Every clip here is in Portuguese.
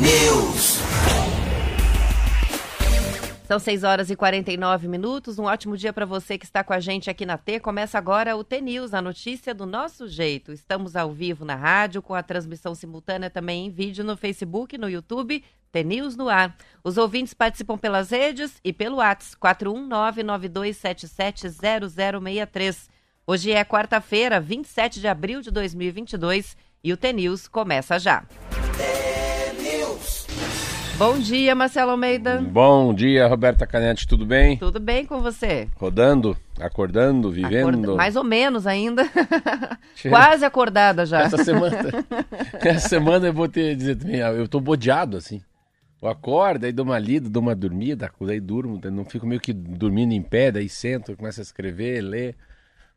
News. São 6 horas e 49 minutos. Um ótimo dia para você que está com a gente aqui na T. Começa agora o T News, a notícia do nosso jeito. Estamos ao vivo na rádio, com a transmissão simultânea também em vídeo no Facebook, no YouTube, T News no ar. Os ouvintes participam pelas redes e pelo WhatsApp 41992770063. Hoje é quarta-feira, 27 de abril de 2022 e o T News começa já. Bom dia, Marcelo Almeida. Bom dia, Roberta Canete, tudo bem? Tudo bem com você? Rodando, acordando, vivendo. Acorda... Mais ou menos ainda. Quase acordada já. Essa semana, essa semana eu vou ter dizer também, eu tô bodeado assim. Eu acordo, aí dou uma lida, dou uma dormida, aí durmo, não fico meio que dormindo em pé, daí sento, começo a escrever, ler.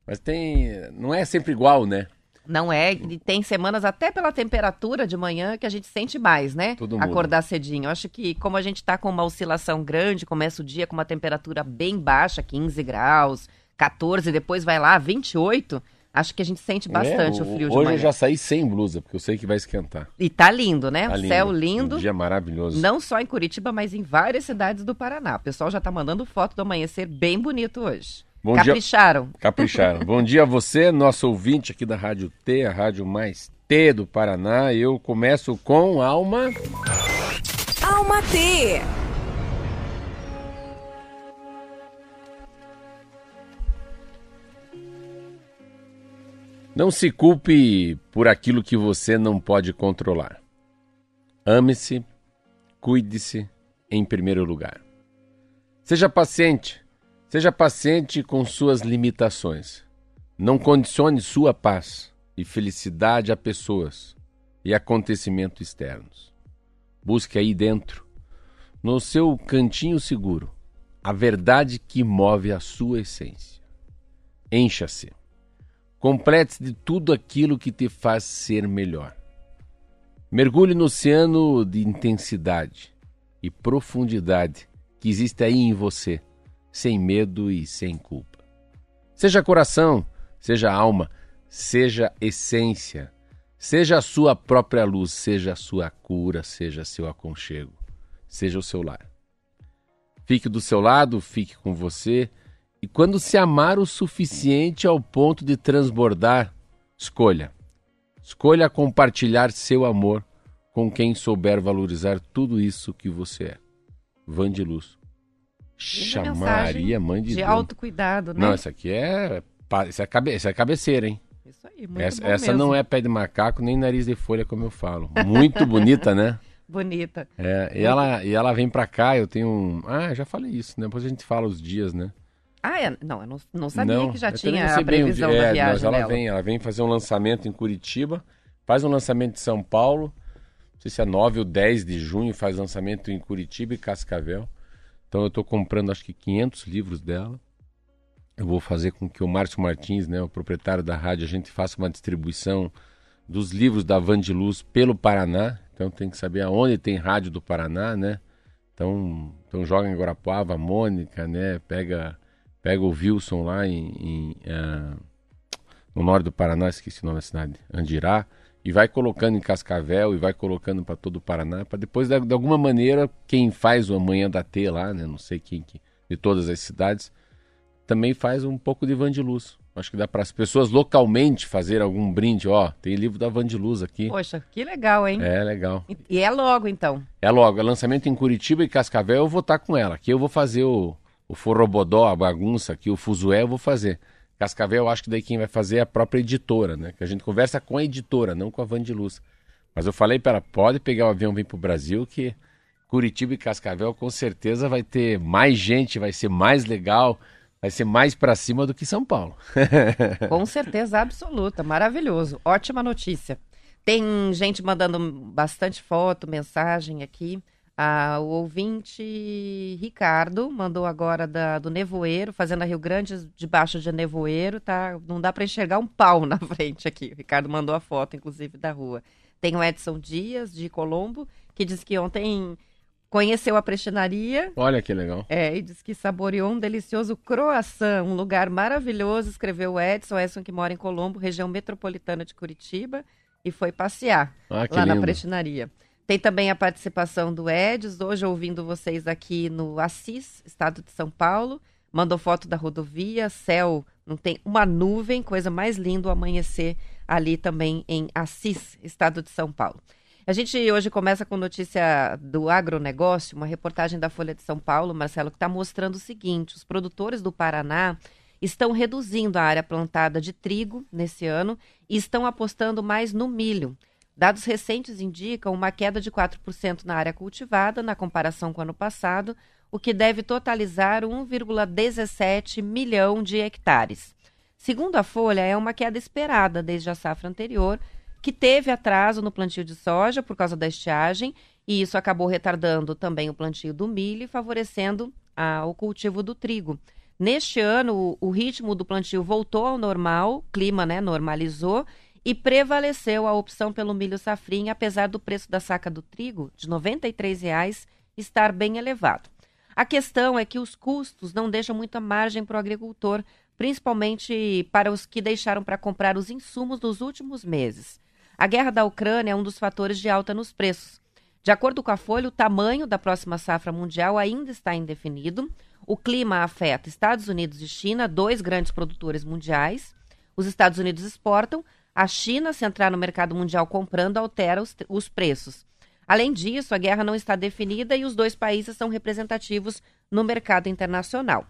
Mas tem, não é sempre igual, né? Não é, e tem semanas até pela temperatura de manhã que a gente sente mais, né? Tudo Acordar cedinho. Eu acho que como a gente tá com uma oscilação grande, começa o dia com uma temperatura bem baixa, 15 graus, 14, depois vai lá 28, acho que a gente sente bastante é, o frio de manhã. Hoje eu já saí sem blusa, porque eu sei que vai esquentar. E tá lindo, né? Tá lindo. Céu lindo. Um dia maravilhoso. Não só em Curitiba, mas em várias cidades do Paraná. O pessoal já tá mandando foto do amanhecer bem bonito hoje. Bom Capricharam. Dia... Capricharam. Bom dia a você, nosso ouvinte aqui da Rádio T, a rádio mais T do Paraná. Eu começo com Alma. Alma T. Não se culpe por aquilo que você não pode controlar. Ame-se, cuide-se em primeiro lugar. Seja paciente Seja paciente com suas limitações. Não condicione sua paz e felicidade a pessoas e acontecimentos externos. Busque aí dentro, no seu cantinho seguro, a verdade que move a sua essência. Encha-se. Complete-se de tudo aquilo que te faz ser melhor. Mergulhe no oceano de intensidade e profundidade que existe aí em você sem medo e sem culpa. Seja coração, seja alma, seja essência, seja a sua própria luz, seja a sua cura, seja seu aconchego, seja o seu lar. Fique do seu lado, fique com você, e quando se amar o suficiente ao ponto de transbordar, escolha. Escolha compartilhar seu amor com quem souber valorizar tudo isso que você é. Van de Luz. Chamaria mãe de De Deus. autocuidado, né? Não, essa aqui é. Essa é, cabe... essa é cabeceira, hein? Isso aí, muito essa essa mesmo. não é pé de macaco nem nariz de folha, como eu falo. Muito bonita, né? Bonita. É, e, ela, e ela vem pra cá, eu tenho um. Ah, já falei isso, né? Depois a gente fala os dias, né? Ah, é? Não, eu não, não sabia não, que já tinha a bem o previsão dia. da É, viagem mas ela dela. vem, ela vem fazer um lançamento em Curitiba, faz um lançamento em São Paulo, não sei se é 9 ou 10 de junho, faz lançamento em Curitiba e Cascavel. Então eu estou comprando acho que 500 livros dela. Eu vou fazer com que o Márcio Martins, né, o proprietário da rádio, a gente faça uma distribuição dos livros da Van de Luz pelo Paraná. Então tem que saber aonde tem rádio do Paraná, né? Então, então joga em Guarapuava, Mônica, né? Pega, pega o Wilson lá em, em uh, no norte do Paraná, esqueci o nome da cidade, Andirá, e vai colocando em Cascavel e vai colocando para todo o Paraná, para depois de, de, alguma maneira quem faz o amanhã da T lá, né? Não sei quem que, de todas as cidades, também faz um pouco de Van de Luz. Acho que dá para as pessoas localmente fazer algum brinde. Ó, tem livro da Van de Luz aqui. Poxa, que legal, hein? É, legal. E, e é logo, então. É logo. É lançamento em Curitiba e Cascavel, eu vou estar com ela. Aqui eu vou fazer o, o forrobodó, a bagunça aqui, o fuzué eu vou fazer. Cascavel, acho que daí quem vai fazer é a própria editora, né? Que a gente conversa com a editora, não com a Van de Luz. Mas eu falei para ela, pode pegar o avião e vir pro Brasil, que Curitiba e Cascavel com certeza vai ter mais gente, vai ser mais legal, vai ser mais para cima do que São Paulo. Com certeza absoluta, maravilhoso. Ótima notícia. Tem gente mandando bastante foto, mensagem aqui. Ah, o ouvinte Ricardo mandou agora da, do Nevoeiro, Fazenda Rio Grande, debaixo de Nevoeiro, tá? Não dá para enxergar um pau na frente aqui. O Ricardo mandou a foto, inclusive, da rua. Tem o Edson Dias, de Colombo, que diz que ontem conheceu a prestinaria. Olha que legal. É, e diz que saboreou um delicioso croissant, um lugar maravilhoso, escreveu o Edson, Edson que mora em Colombo, região metropolitana de Curitiba, e foi passear Ah, lá na lindo. prestinaria. Tem também a participação do Edis, hoje ouvindo vocês aqui no Assis, estado de São Paulo. Mandou foto da rodovia, céu, não tem uma nuvem, coisa mais linda o amanhecer ali também em Assis, estado de São Paulo. A gente hoje começa com notícia do agronegócio, uma reportagem da Folha de São Paulo, Marcelo, que está mostrando o seguinte: os produtores do Paraná estão reduzindo a área plantada de trigo nesse ano e estão apostando mais no milho. Dados recentes indicam uma queda de 4% na área cultivada na comparação com o ano passado, o que deve totalizar 1,17 milhão de hectares. Segundo a Folha, é uma queda esperada desde a safra anterior, que teve atraso no plantio de soja por causa da estiagem, e isso acabou retardando também o plantio do milho e favorecendo ah, o cultivo do trigo. Neste ano, o, ritmo do plantio voltou ao normal, o clima né, normalizou e prevaleceu a opção pelo milho safrinha, apesar do preço da saca do trigo, de R$ 93,00, estar bem elevado. A questão é que os custos não deixam muita margem para o agricultor, principalmente para os que deixaram para comprar os insumos nos últimos meses. A guerra da Ucrânia é um dos fatores de alta nos preços. De acordo com a Folha, o tamanho da próxima safra mundial ainda está indefinido. O clima afeta Estados Unidos e China, dois grandes produtores mundiais. Os Estados Unidos exportam, a China, se entrar no mercado mundial comprando, altera os, os preços. Além disso, a guerra não está definida e os dois países são representativos no mercado internacional.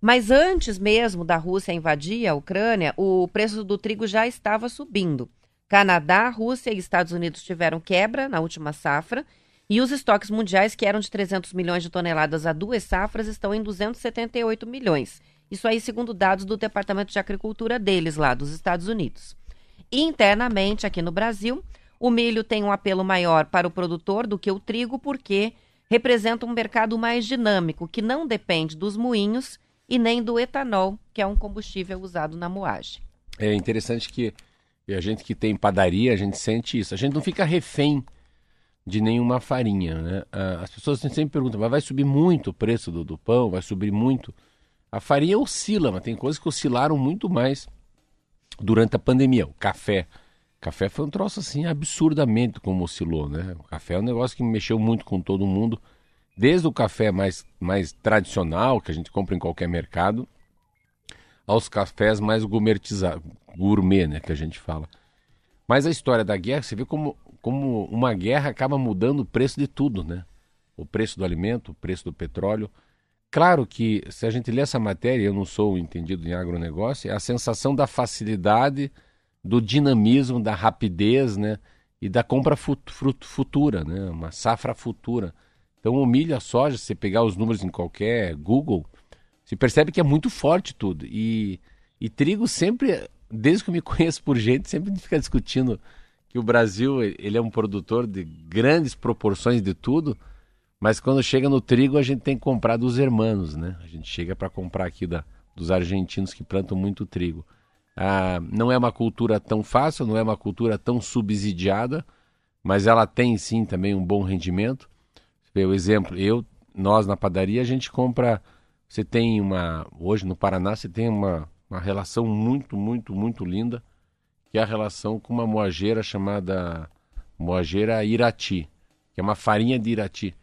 Mas antes mesmo da Rússia invadir a Ucrânia, o preço do trigo já estava subindo. Canadá, Rússia e Estados Unidos tiveram quebra na última safra e os estoques mundiais, que eram de 300 milhões de toneladas a duas safras, estão em 278 milhões. Isso aí, segundo dados do Departamento de Agricultura deles, lá dos Estados Unidos. Internamente, aqui no Brasil, o milho tem um apelo maior para o produtor do que o trigo, porque representa um mercado mais dinâmico, que não depende dos moinhos e nem do etanol, que é um combustível usado na moagem. É interessante que a gente que tem padaria, a gente sente isso. A gente não fica refém de nenhuma farinha, né? As pessoas sempre perguntam, mas vai subir muito o preço do, do pão? Vai subir muito? A farinha oscila, mas tem coisas que oscilaram muito mais durante a pandemia. O café. Café foi um troço assim absurdamente como oscilou, né? O café é um negócio que mexeu muito com todo mundo, desde o café mais, mais tradicional, que a gente compra em qualquer mercado, aos cafés mais gourmet, né, que a gente fala. Mas a história da guerra, você vê como, como uma guerra acaba mudando o preço de tudo, né? O preço do alimento, o preço do petróleo. Claro que, se a gente lê essa matéria, eu não sou entendido em agronegócio, é a sensação da facilidade, do dinamismo, da rapidez, né? E da compra fut futura, né? Uma safra futura. Então, o milho, a soja, se você pegar os números em qualquer Google, se percebe que é muito forte tudo. E, e trigo sempre, desde que eu me conheço por gente, sempre fica discutindo que o Brasil ele é um produtor de grandes proporções de tudo, mas quando chega no trigo, a gente tem que comprar dos hermanos, né? A gente chega para comprar aqui da, dos argentinos que plantam muito trigo. Ah, não é uma cultura tão fácil, não é uma cultura tão subsidiada, mas ela tem sim também um bom rendimento. O exemplo, eu, nós na padaria, a gente compra. Você tem uma. Hoje no Paraná, você tem uma, uma relação muito, muito, muito linda, que é a relação com uma moageira chamada moageira Irati, que é uma farinha de Irati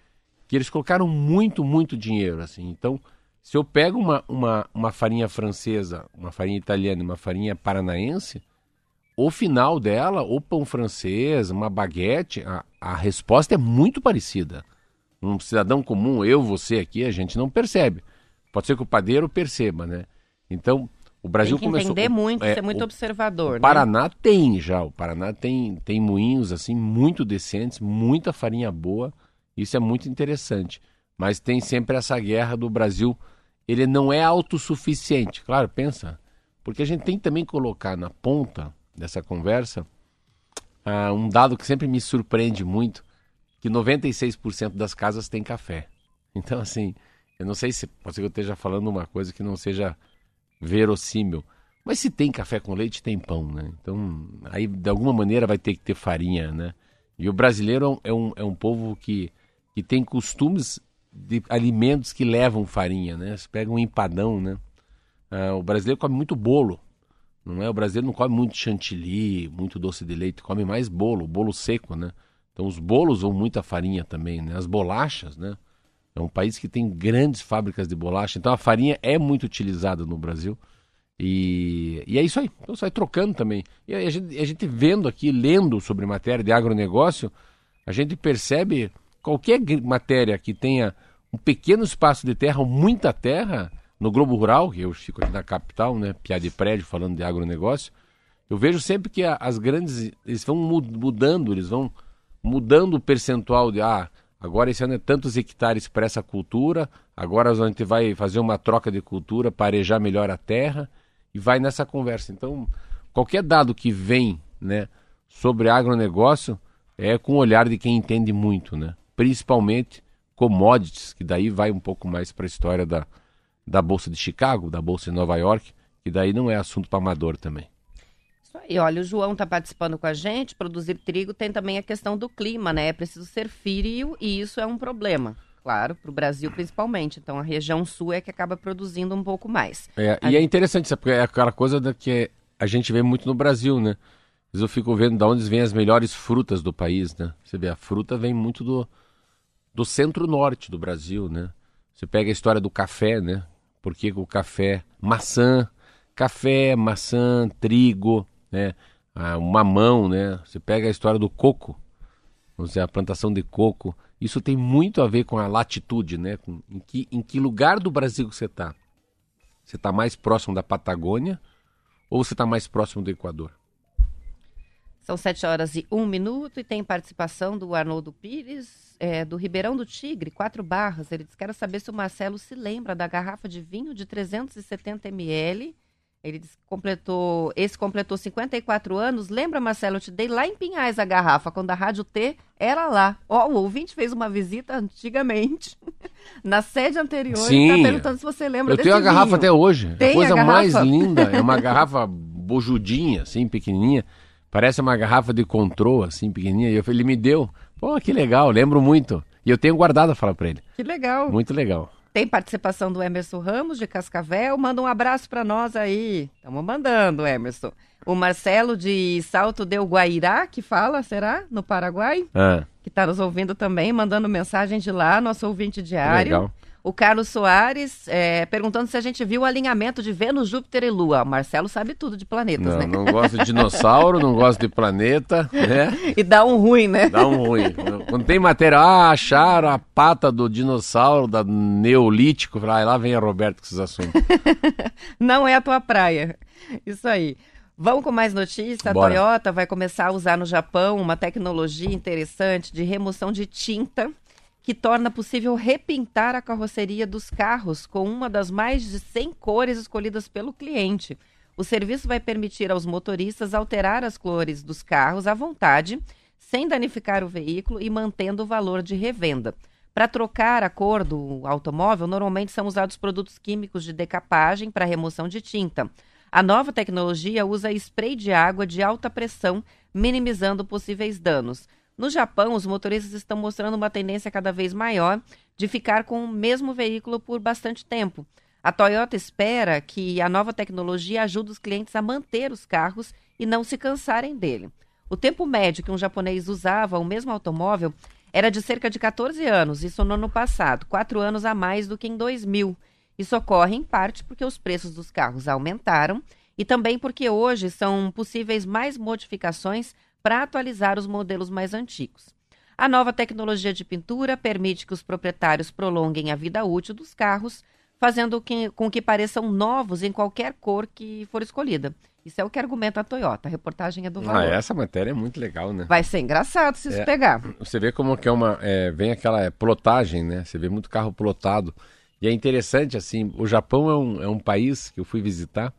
que eles colocaram muito, muito dinheiro, assim. Então, se eu pego uma, uma, uma farinha francesa, uma farinha italiana e uma farinha paranaense, o final dela, o pão francês, uma baguete, a, a resposta é muito parecida. Um cidadão comum, eu, você aqui, a gente não percebe. Pode ser que o padeiro perceba, né? Então, o Brasil tem que começou... entender muito, é, ser muito o, observador, o né? Paraná tem já, o Paraná tem, tem moinhos, assim, muito decentes, muita farinha boa, isso é muito interessante. Mas tem sempre essa guerra do Brasil. Ele não é autossuficiente. Claro, pensa. Porque a gente tem que também colocar na ponta dessa conversa uh, um dado que sempre me surpreende muito, que 96% das casas têm café. Então, assim, eu não sei se pode ser que eu esteja falando uma coisa que não seja verossímil. Mas se tem café com leite, tem pão, né? Então, aí de alguma maneira vai ter que ter farinha, né? E o brasileiro é um, é um povo que que tem costumes de alimentos que levam farinha, né? Você pega um empadão, né? Ah, o brasileiro come muito bolo, não é? O brasileiro não come muito chantilly, muito doce de leite, come mais bolo, bolo seco, né? Então os bolos vão muita farinha também, né? As bolachas, né? É um país que tem grandes fábricas de bolacha, então a farinha é muito utilizada no Brasil. E, e é isso aí. Então vai trocando também. E a gente, a gente vendo aqui, lendo sobre matéria de agronegócio, a gente percebe qualquer matéria que tenha um pequeno espaço de terra ou muita terra, no Globo Rural, que eu fico aqui na capital, né, piada de prédio falando de agronegócio, eu vejo sempre que as grandes, eles vão mudando, eles vão mudando o percentual de, ah, agora esse ano é tantos hectares para essa cultura, agora a gente vai fazer uma troca de cultura para arejar melhor a terra e vai nessa conversa. Então, qualquer dado que vem, né, sobre agronegócio é com o olhar de quem entende muito, né? Principalmente commodities, que daí vai um pouco mais para a história da, da Bolsa de Chicago, da Bolsa de Nova York, que daí não é assunto para amador também. Isso aí, olha, o João está participando com a gente. Produzir trigo tem também a questão do clima, né? É preciso ser frio e isso é um problema. Claro, para o Brasil principalmente. Então a região sul é que acaba produzindo um pouco mais. É, a... E é interessante, porque é aquela coisa da que a gente vê muito no Brasil, né? Mas eu fico vendo de onde vêm as melhores frutas do país, né? Você vê, a fruta vem muito do, do centro-norte do Brasil, né? Você pega a história do café, né? Porque o café, maçã, café, maçã, trigo, né? Ah, mamão, né? Você pega a história do coco, vamos dizer, a plantação de coco. Isso tem muito a ver com a latitude, né? Com, em, que, em que lugar do Brasil você está? Você está mais próximo da Patagônia ou você está mais próximo do Equador? São sete horas e um minuto e tem participação do Arnoldo Pires, é, do Ribeirão do Tigre, quatro barras. Ele diz: Quero saber se o Marcelo se lembra da garrafa de vinho de 370 ml ele completou, esse completou 54 anos. Lembra, Marcelo, eu te dei lá em Pinhais a garrafa, quando a Rádio T era lá. Ó, o ouvinte fez uma visita antigamente, na sede anterior, Sim. tá perguntando se você lembra Eu tenho a garrafa até hoje. Tem a coisa a mais linda, é uma garrafa bojudinha, assim, pequenininha. Parece uma garrafa de control, assim, pequenininha. E eu, ele me deu. Pô, que legal, lembro muito. E eu tenho guardado a falar para ele. Que legal. Muito legal. Tem participação do Emerson Ramos, de Cascavel. Manda um abraço para nós aí. Estamos mandando, Emerson. O Marcelo de Salto del Guairá, que fala, será? No Paraguai? Ah. Que está nos ouvindo também, mandando mensagem de lá, nosso ouvinte diário. Legal. O Carlos Soares é, perguntando se a gente viu o alinhamento de Vênus, Júpiter e Lua. O Marcelo sabe tudo de planetas, não, né? Não gosto de dinossauro, não gosto de planeta, né? E dá um ruim, né? Dá um ruim. Quando tem matéria, ah, acharam a pata do dinossauro da Neolítico, ah, lá vem a Roberto com esses assuntos. não é a tua praia. Isso aí. Vamos com mais notícias. A Bora. Toyota vai começar a usar no Japão uma tecnologia interessante de remoção de tinta que torna possível repintar a carroceria dos carros com uma das mais de 100 cores escolhidas pelo cliente. O serviço vai permitir aos motoristas alterar as cores dos carros à vontade, sem danificar o veículo e mantendo o valor de revenda. Para trocar a cor do automóvel, normalmente são usados produtos químicos de decapagem para remoção de tinta. A nova tecnologia usa spray de água de alta pressão, minimizando possíveis danos. No Japão, os motoristas estão mostrando uma tendência cada vez maior de ficar com o mesmo veículo por bastante tempo. A Toyota espera que a nova tecnologia ajude os clientes a manter os carros e não se cansarem dele. O tempo médio que um japonês usava o mesmo automóvel era de cerca de 14 anos, isso no ano passado, quatro anos a mais do que em 2000. Isso ocorre em parte porque os preços dos carros aumentaram e também porque hoje são possíveis mais modificações para atualizar os modelos mais antigos. A nova tecnologia de pintura permite que os proprietários prolonguem a vida útil dos carros, fazendo com que pareçam novos em qualquer cor que for escolhida. Isso é o que argumenta a Toyota. A reportagem é do valor. Ah, essa matéria é muito legal, né? Vai ser engraçado se isso É. pegar. Você vê como que é uma. é, vem aquela é, plotagem, né? Você vê muito carro plotado. E é interessante, assim, o Japão é um, é um país que eu fui visitar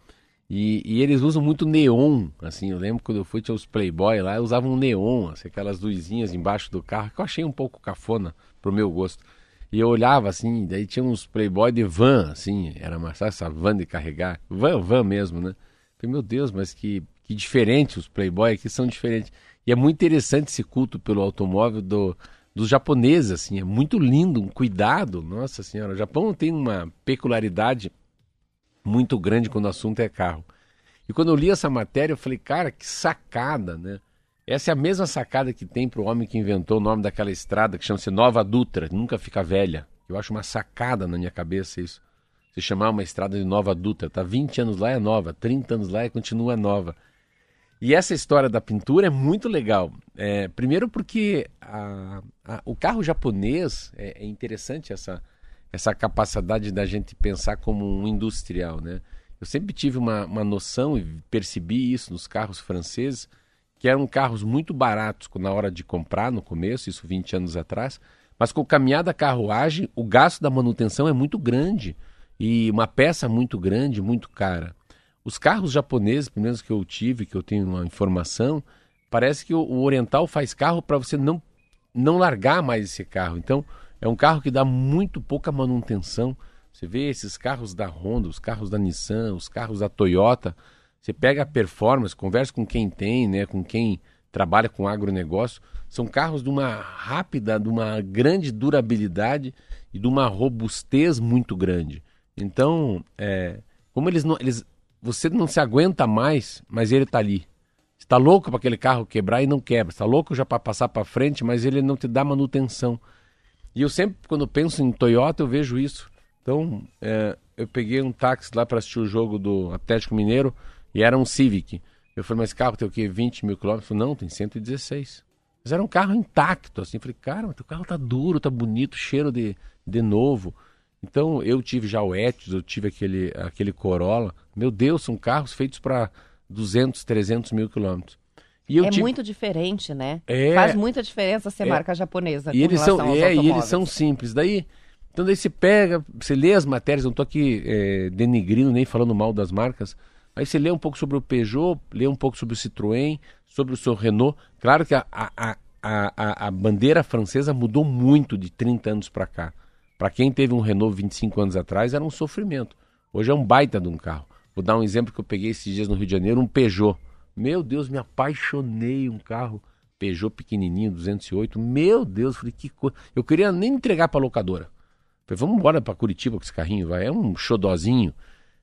e, e eles usam muito neon, assim, eu lembro quando eu fui, tinha os Playboy lá, usavam neon, assim, aquelas luzinhas embaixo do carro, que eu achei um pouco cafona pro meu gosto. E eu olhava assim, daí tinha uns Playboy de van, assim, era sabe, essa van de carregar, van, van mesmo, né? Falei, meu Deus, mas que, que diferente os Playboy aqui são diferentes. E é muito interessante esse culto pelo automóvel do, dos japoneses, assim, é muito lindo, um cuidado, nossa senhora. O Japão tem uma peculiaridade muito grande quando o assunto é carro. E quando eu li essa matéria, eu falei, cara, que sacada, né? Essa é a mesma sacada que tem para o homem que inventou o nome daquela estrada que chama-se Nova Dutra, nunca fica velha. Eu acho uma sacada na minha cabeça isso. Se chamar uma estrada de Nova Dutra, tá 20 anos lá é nova, 30 anos lá e continua nova. E essa história da pintura é muito legal. É, primeiro porque a, a, o carro japonês é, é, interessante essa, essa capacidade da gente pensar como um industrial, né? Eu sempre tive uma, uma noção e percebi isso nos carros franceses, que eram carros muito baratos na hora de comprar no começo, isso 20 anos atrás, mas com o caminhar da carruagem, o gasto da manutenção é muito grande e uma peça muito grande, muito cara. Os carros japoneses, pelo menos que eu tive, que eu tenho uma informação, parece que o, o Oriental faz carro para você não, não largar mais esse carro. Então, é um carro que dá muito pouca manutenção. Você vê esses carros da Honda, os carros da Nissan, os carros da Toyota. Você pega a performance, conversa com quem tem, né, com quem trabalha com agronegócio. São carros de uma rápida, de uma grande durabilidade e de uma robustez muito grande. Então, é, como eles não, eles você não se aguenta mais, mas ele está ali. Está louco para aquele carro quebrar e não quebra. Está louco já para passar para frente, mas ele não te dá manutenção. E eu sempre, quando penso em Toyota, eu vejo isso. Então, é, eu peguei um táxi lá para assistir o jogo do Atlético Mineiro e era um Civic. Eu falei, mas carro tem o quê? 20 mil quilômetros? Não, tem 116. Mas era um carro intacto, assim. Eu falei, cara, mas teu carro tá duro, tá bonito, cheiro de, de novo. Então eu tive já o Etios, eu tive aquele, aquele Corolla. Meu Deus, são carros feitos para 200, 300 mil quilômetros. É tive... muito diferente, né? É... Faz muita diferença ser é... marca japonesa. E eles são, é, e eles são simples. Daí, então daí você pega, você lê as matérias, não estou aqui é, denigrindo nem falando mal das marcas. Aí você lê um pouco sobre o Peugeot, lê um pouco sobre o Citroën, sobre o seu Renault. Claro que a, a, a, a, a bandeira francesa mudou muito de 30 anos para cá. Para quem teve um Renault 25 anos atrás, era um sofrimento. Hoje é um baita de um carro. Vou dar um exemplo que eu peguei esses dias no Rio de Janeiro, um Peugeot. Meu Deus, me apaixonei um carro Peugeot pequenininho, 208. Meu Deus, falei que coisa. Eu queria nem entregar para locadora. Falei, vamos embora para Curitiba com esse carrinho, vai. É um xodozinho.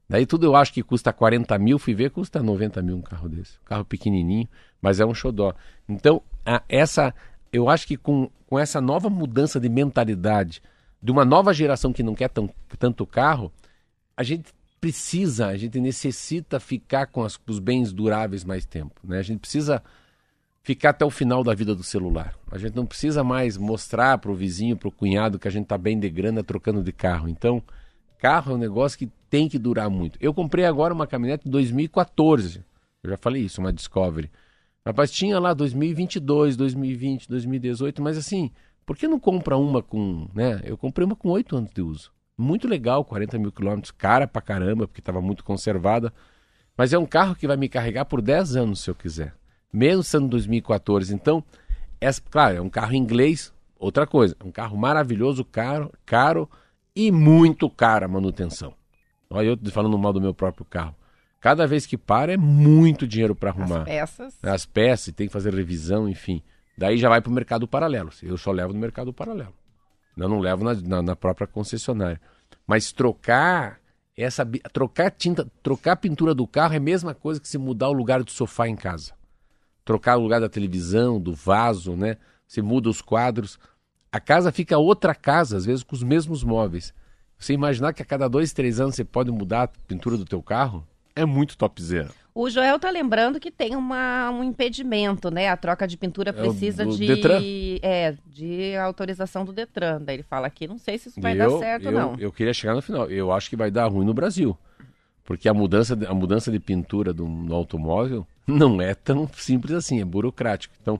Daí tudo eu acho que custa 40 mil, fui ver, custa 90 mil um carro desse. Um carro pequenininho, mas é um xodó. Então, a, essa, eu acho que com, com essa nova mudança de mentalidade, de uma nova geração que não quer tão, tanto carro, a gente precisa, a gente necessita ficar com as, os bens duráveis mais tempo. Né? A gente precisa ficar até o final da vida do celular. A gente não precisa mais mostrar para o vizinho, para o cunhado que a gente está bem de grana trocando de carro. Então, carro é um negócio que tem que durar muito. Eu comprei agora uma caminhonete 2014. Eu já falei isso, uma Discovery. Rapaz, tinha lá 2022, 2020, 2018, mas assim, por que não compra uma com. Né? Eu comprei uma com 8 anos de uso. Muito legal, 40 mil quilômetros, cara pra caramba, porque estava muito conservada. Mas é um carro que vai me carregar por 10 anos se eu quiser. Mesmo sendo 2014. Então, é, claro, é um carro inglês, outra coisa. É um carro maravilhoso, caro, caro e muito cara a manutenção. Olha eu falando mal do meu próprio carro. Cada vez que para é muito dinheiro para arrumar. As peças. As peças, tem que fazer revisão, enfim. Daí já vai para o mercado paralelo. Eu só levo no mercado paralelo. Eu não levo na, na, na própria concessionária. Mas trocar essa trocar tinta, trocar a pintura do carro é a mesma coisa que se mudar o lugar do sofá em casa. Trocar o lugar da televisão, do vaso, né? Você muda os quadros. A casa fica outra casa, às vezes com os mesmos móveis. Você imaginar que a cada dois, três anos você pode mudar a pintura do teu carro? É muito topzera. O Joel tá lembrando que tem uma, um impedimento, né? A troca de pintura precisa é de Detran? é de autorização do Detran. Daí ele fala aqui, não sei se isso vai eu, dar certo eu, não. Eu queria chegar no final. Eu acho que vai dar ruim no Brasil, porque a mudança a mudança de pintura do, do automóvel não é tão simples assim, é burocrático. Então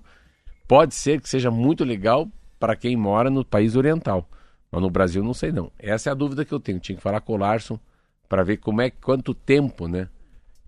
pode ser que seja muito legal para quem mora no país oriental, mas no Brasil não sei não. Essa é a dúvida que eu tenho. Tinha que falar com o Larson para ver como é quanto tempo, né?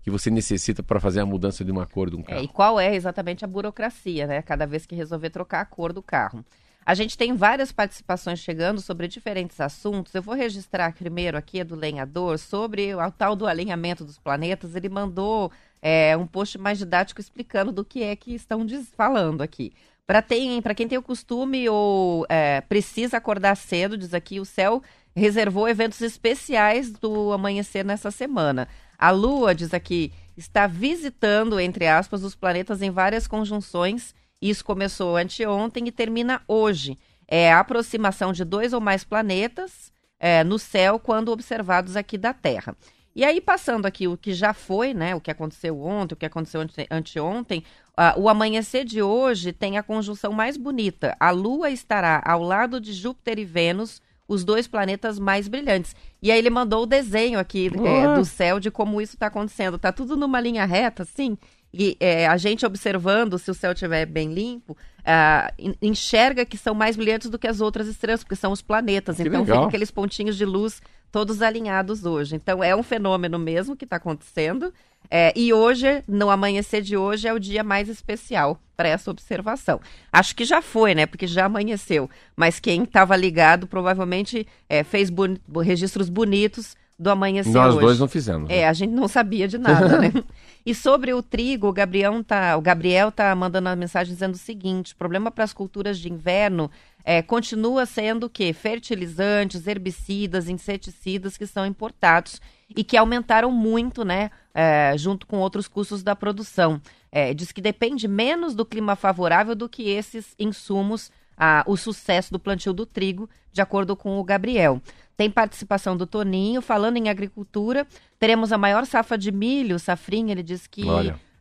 Que você necessita para fazer a mudança de uma cor de um carro. É, e qual é exatamente a burocracia, né? Cada vez que resolver trocar a cor do carro. A gente tem várias participações chegando sobre diferentes assuntos. Eu vou registrar primeiro aqui a do lenhador sobre o tal do alinhamento dos planetas. Ele mandou é, um post mais didático explicando do que é que estão falando aqui. Para quem tem o costume ou é, precisa acordar cedo, diz aqui, o céu reservou eventos especiais do amanhecer nessa semana. A Lua diz aqui: está visitando, entre aspas, os planetas em várias conjunções. Isso começou anteontem e termina hoje. É a aproximação de dois ou mais planetas é, no céu quando observados aqui da Terra. E aí, passando aqui o que já foi, né? O que aconteceu ontem, o que aconteceu ante, anteontem, uh, o amanhecer de hoje tem a conjunção mais bonita. A Lua estará ao lado de Júpiter e Vênus, os dois planetas mais brilhantes. E aí ele mandou o desenho aqui é, do céu de como isso está acontecendo. Tá tudo numa linha reta, assim. E é, a gente observando se o céu estiver bem limpo, uh, enxerga que são mais brilhantes do que as outras estrelas, porque são os planetas. Que então legal. fica aqueles pontinhos de luz todos alinhados hoje. Então é um fenômeno mesmo que está acontecendo. É, e hoje, no amanhecer de hoje, é o dia mais especial para essa observação. Acho que já foi, né? Porque já amanheceu. Mas quem estava ligado provavelmente é, fez boni registros bonitos do amanhecer Nós hoje. dois não fizemos. É, a gente não sabia de nada, né? E sobre o trigo, o Gabriel tá, o Gabriel tá mandando uma mensagem dizendo o seguinte: o problema para as culturas de inverno é, continua sendo o quê? Fertilizantes, herbicidas, inseticidas que são importados e que aumentaram muito, né? É, junto com outros custos da produção. É, diz que depende menos do clima favorável do que esses insumos, a, o sucesso do plantio do trigo, de acordo com o Gabriel. Tem participação do Toninho. Falando em agricultura, teremos a maior safra de milho, safrinha, ele diz que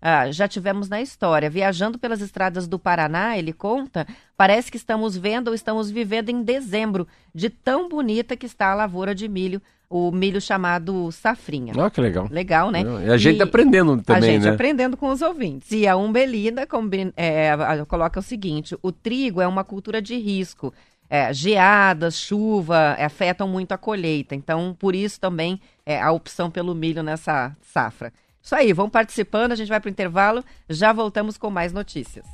ah, já tivemos na história. Viajando pelas estradas do Paraná, ele conta, parece que estamos vendo ou estamos vivendo em dezembro, de tão bonita que está a lavoura de milho, o milho chamado safrinha. Olha que legal. Legal, né? E a gente E aprendendo também, a gente né? aprendendo com os ouvintes. E a Umbelina combi- é, coloca o seguinte: o trigo é uma cultura de risco. É, geadas, chuva afetam muito a colheita. Então, por isso também é a opção pelo milho nessa safra. Isso aí, vão participando, a gente vai para o intervalo, já voltamos com mais notícias.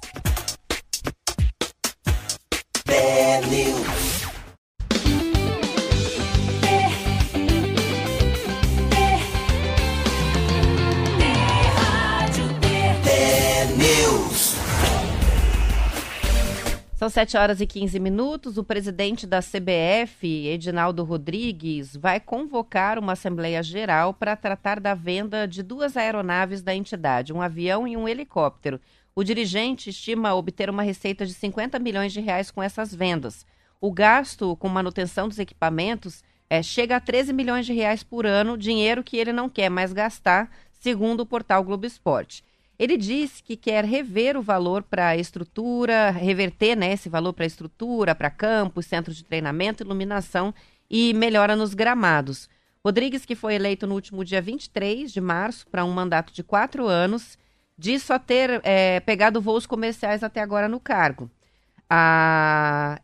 São 7 horas e 15 minutos. O presidente da CBF, Edinaldo Rodrigues, vai convocar uma Assembleia Geral para tratar da venda de duas aeronaves da entidade, um avião e um helicóptero. O dirigente estima obter uma receita de 50 milhões de reais com essas vendas. O gasto com manutenção dos equipamentos eh, chega a 13 milhões de reais por ano, dinheiro que ele não quer mais gastar, segundo o portal Globo Esporte. Ele disse que quer rever o valor para a estrutura, reverter né, esse valor para a estrutura, para campos, centros de treinamento, iluminação e melhora nos gramados. Rodrigues, que foi eleito no último dia 23 de março para um mandato de quatro anos, diz só ter eh, pegado voos comerciais até agora no cargo.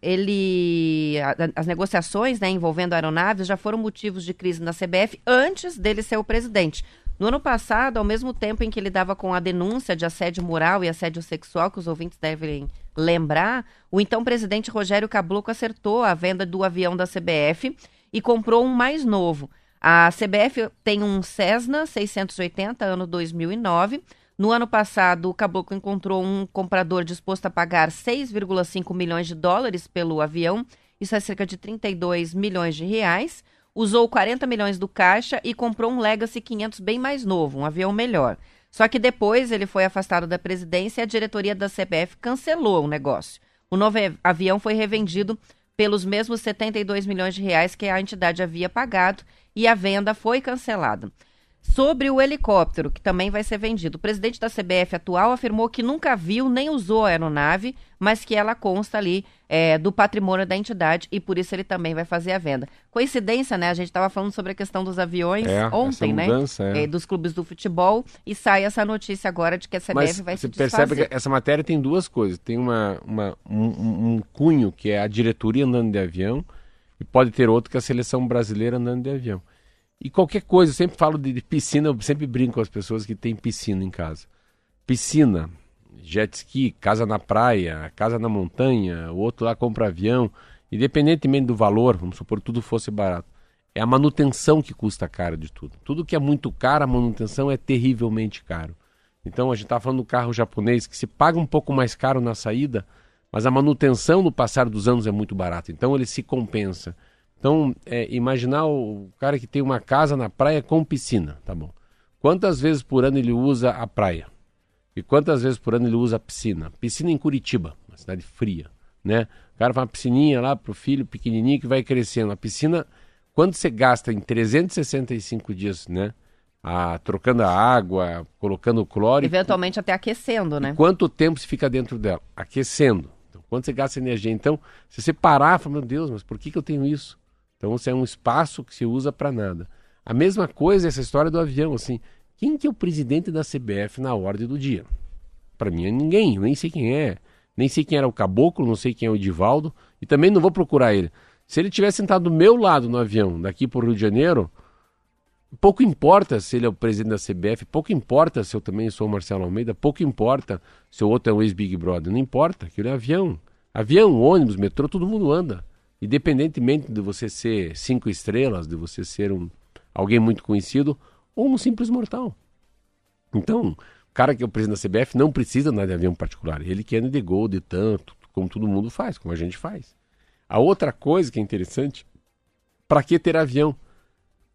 Ele, a- as negociações né, envolvendo aeronaves já foram motivos de crise na CBF antes dele ser o presidente. No ano passado, ao mesmo tempo em que ele dava com a denúncia de assédio moral e assédio sexual, que os ouvintes devem lembrar, o então presidente Rogério Caboclo acertou a venda do avião da CBF e comprou um mais novo. A CBF tem um Cessna 680, ano 2009. No ano passado, o Caboclo encontrou um comprador disposto a pagar 6,5 milhões de dólares pelo avião, isso é cerca de 32 milhões de reais. Usou 40 milhões do caixa e comprou um Legacy 500 bem mais novo, um avião melhor. Só que depois ele foi afastado da presidência e a diretoria da CBF cancelou o negócio. O novo avião foi revendido pelos mesmos 72 milhões de reais que a entidade havia pagado e a venda foi cancelada. Sobre o helicóptero, que também vai ser vendido, o presidente da CBF atual afirmou que nunca viu nem usou a aeronave, mas que ela consta ali é, do patrimônio da entidade e por isso ele também vai fazer a venda. Coincidência, né? A gente estava falando sobre a questão dos aviões É, ontem, né? mudança, é. É, dos clubes do futebol e sai essa notícia agora de que a CBF Mas vai você se percebe desfazer. que essa matéria tem duas coisas. Tem uma, uma- um, um- um cunho que é a diretoria andando de avião e pode ter outro que é a seleção brasileira andando de avião. E qualquer coisa, eu sempre falo de, de piscina, eu sempre brinco com as pessoas que têm piscina em casa. Piscina, jet ski, casa na praia, casa na montanha, o outro lá compra avião, independentemente do valor, vamos supor tudo fosse barato. É a manutenção que custa caro de tudo. Tudo que é muito caro, a manutenção é terrivelmente caro. Então a gente está falando do carro japonês que se paga um pouco mais caro na saída, mas a manutenção no passar dos anos é muito barata. Então ele se compensa. Então, é, imaginar o cara que tem uma casa na praia com piscina, tá bom? quantas vezes por ano ele usa a praia? E quantas vezes por ano ele usa a piscina? Piscina em Curitiba, uma cidade fria, né? O cara faz uma piscininha lá pro filho pequenininho que vai crescendo. A piscina, quanto você gasta em 365 dias, né? A, trocando a água, colocando o cloro. Eventualmente até aquecendo, né? Quanto tempo você fica dentro dela? Aquecendo. Então, quanto você gasta energia? Então, se você parar, fala, meu Deus, mas por que, que eu tenho isso? Então, você é um espaço que se usa para nada. A mesma coisa essa história do avião, assim. Quem que é o presidente da CBF na ordem do dia? Para mim é ninguém, eu nem sei quem é. Nem sei quem era o caboclo, não sei quem é o Edivaldo. E também não vou procurar ele. Se ele tivesse sentado do meu lado no avião, daqui para o Rio de Janeiro, pouco importa se ele é o presidente da CBF, pouco importa se eu também sou o Marcelo Almeida, pouco importa se o outro é um ex-Big Brother, não importa, aquilo é avião. Avião, ônibus, metrô, todo mundo anda. Independentemente de você ser cinco estrelas, de você ser um, alguém muito conhecido ou um simples mortal. Então, o cara que é o presidente da CBF não precisa andar de avião particular. Ele que anda de gol, de tanto, como todo mundo faz, como a gente faz. A outra coisa que é interessante, para que ter avião?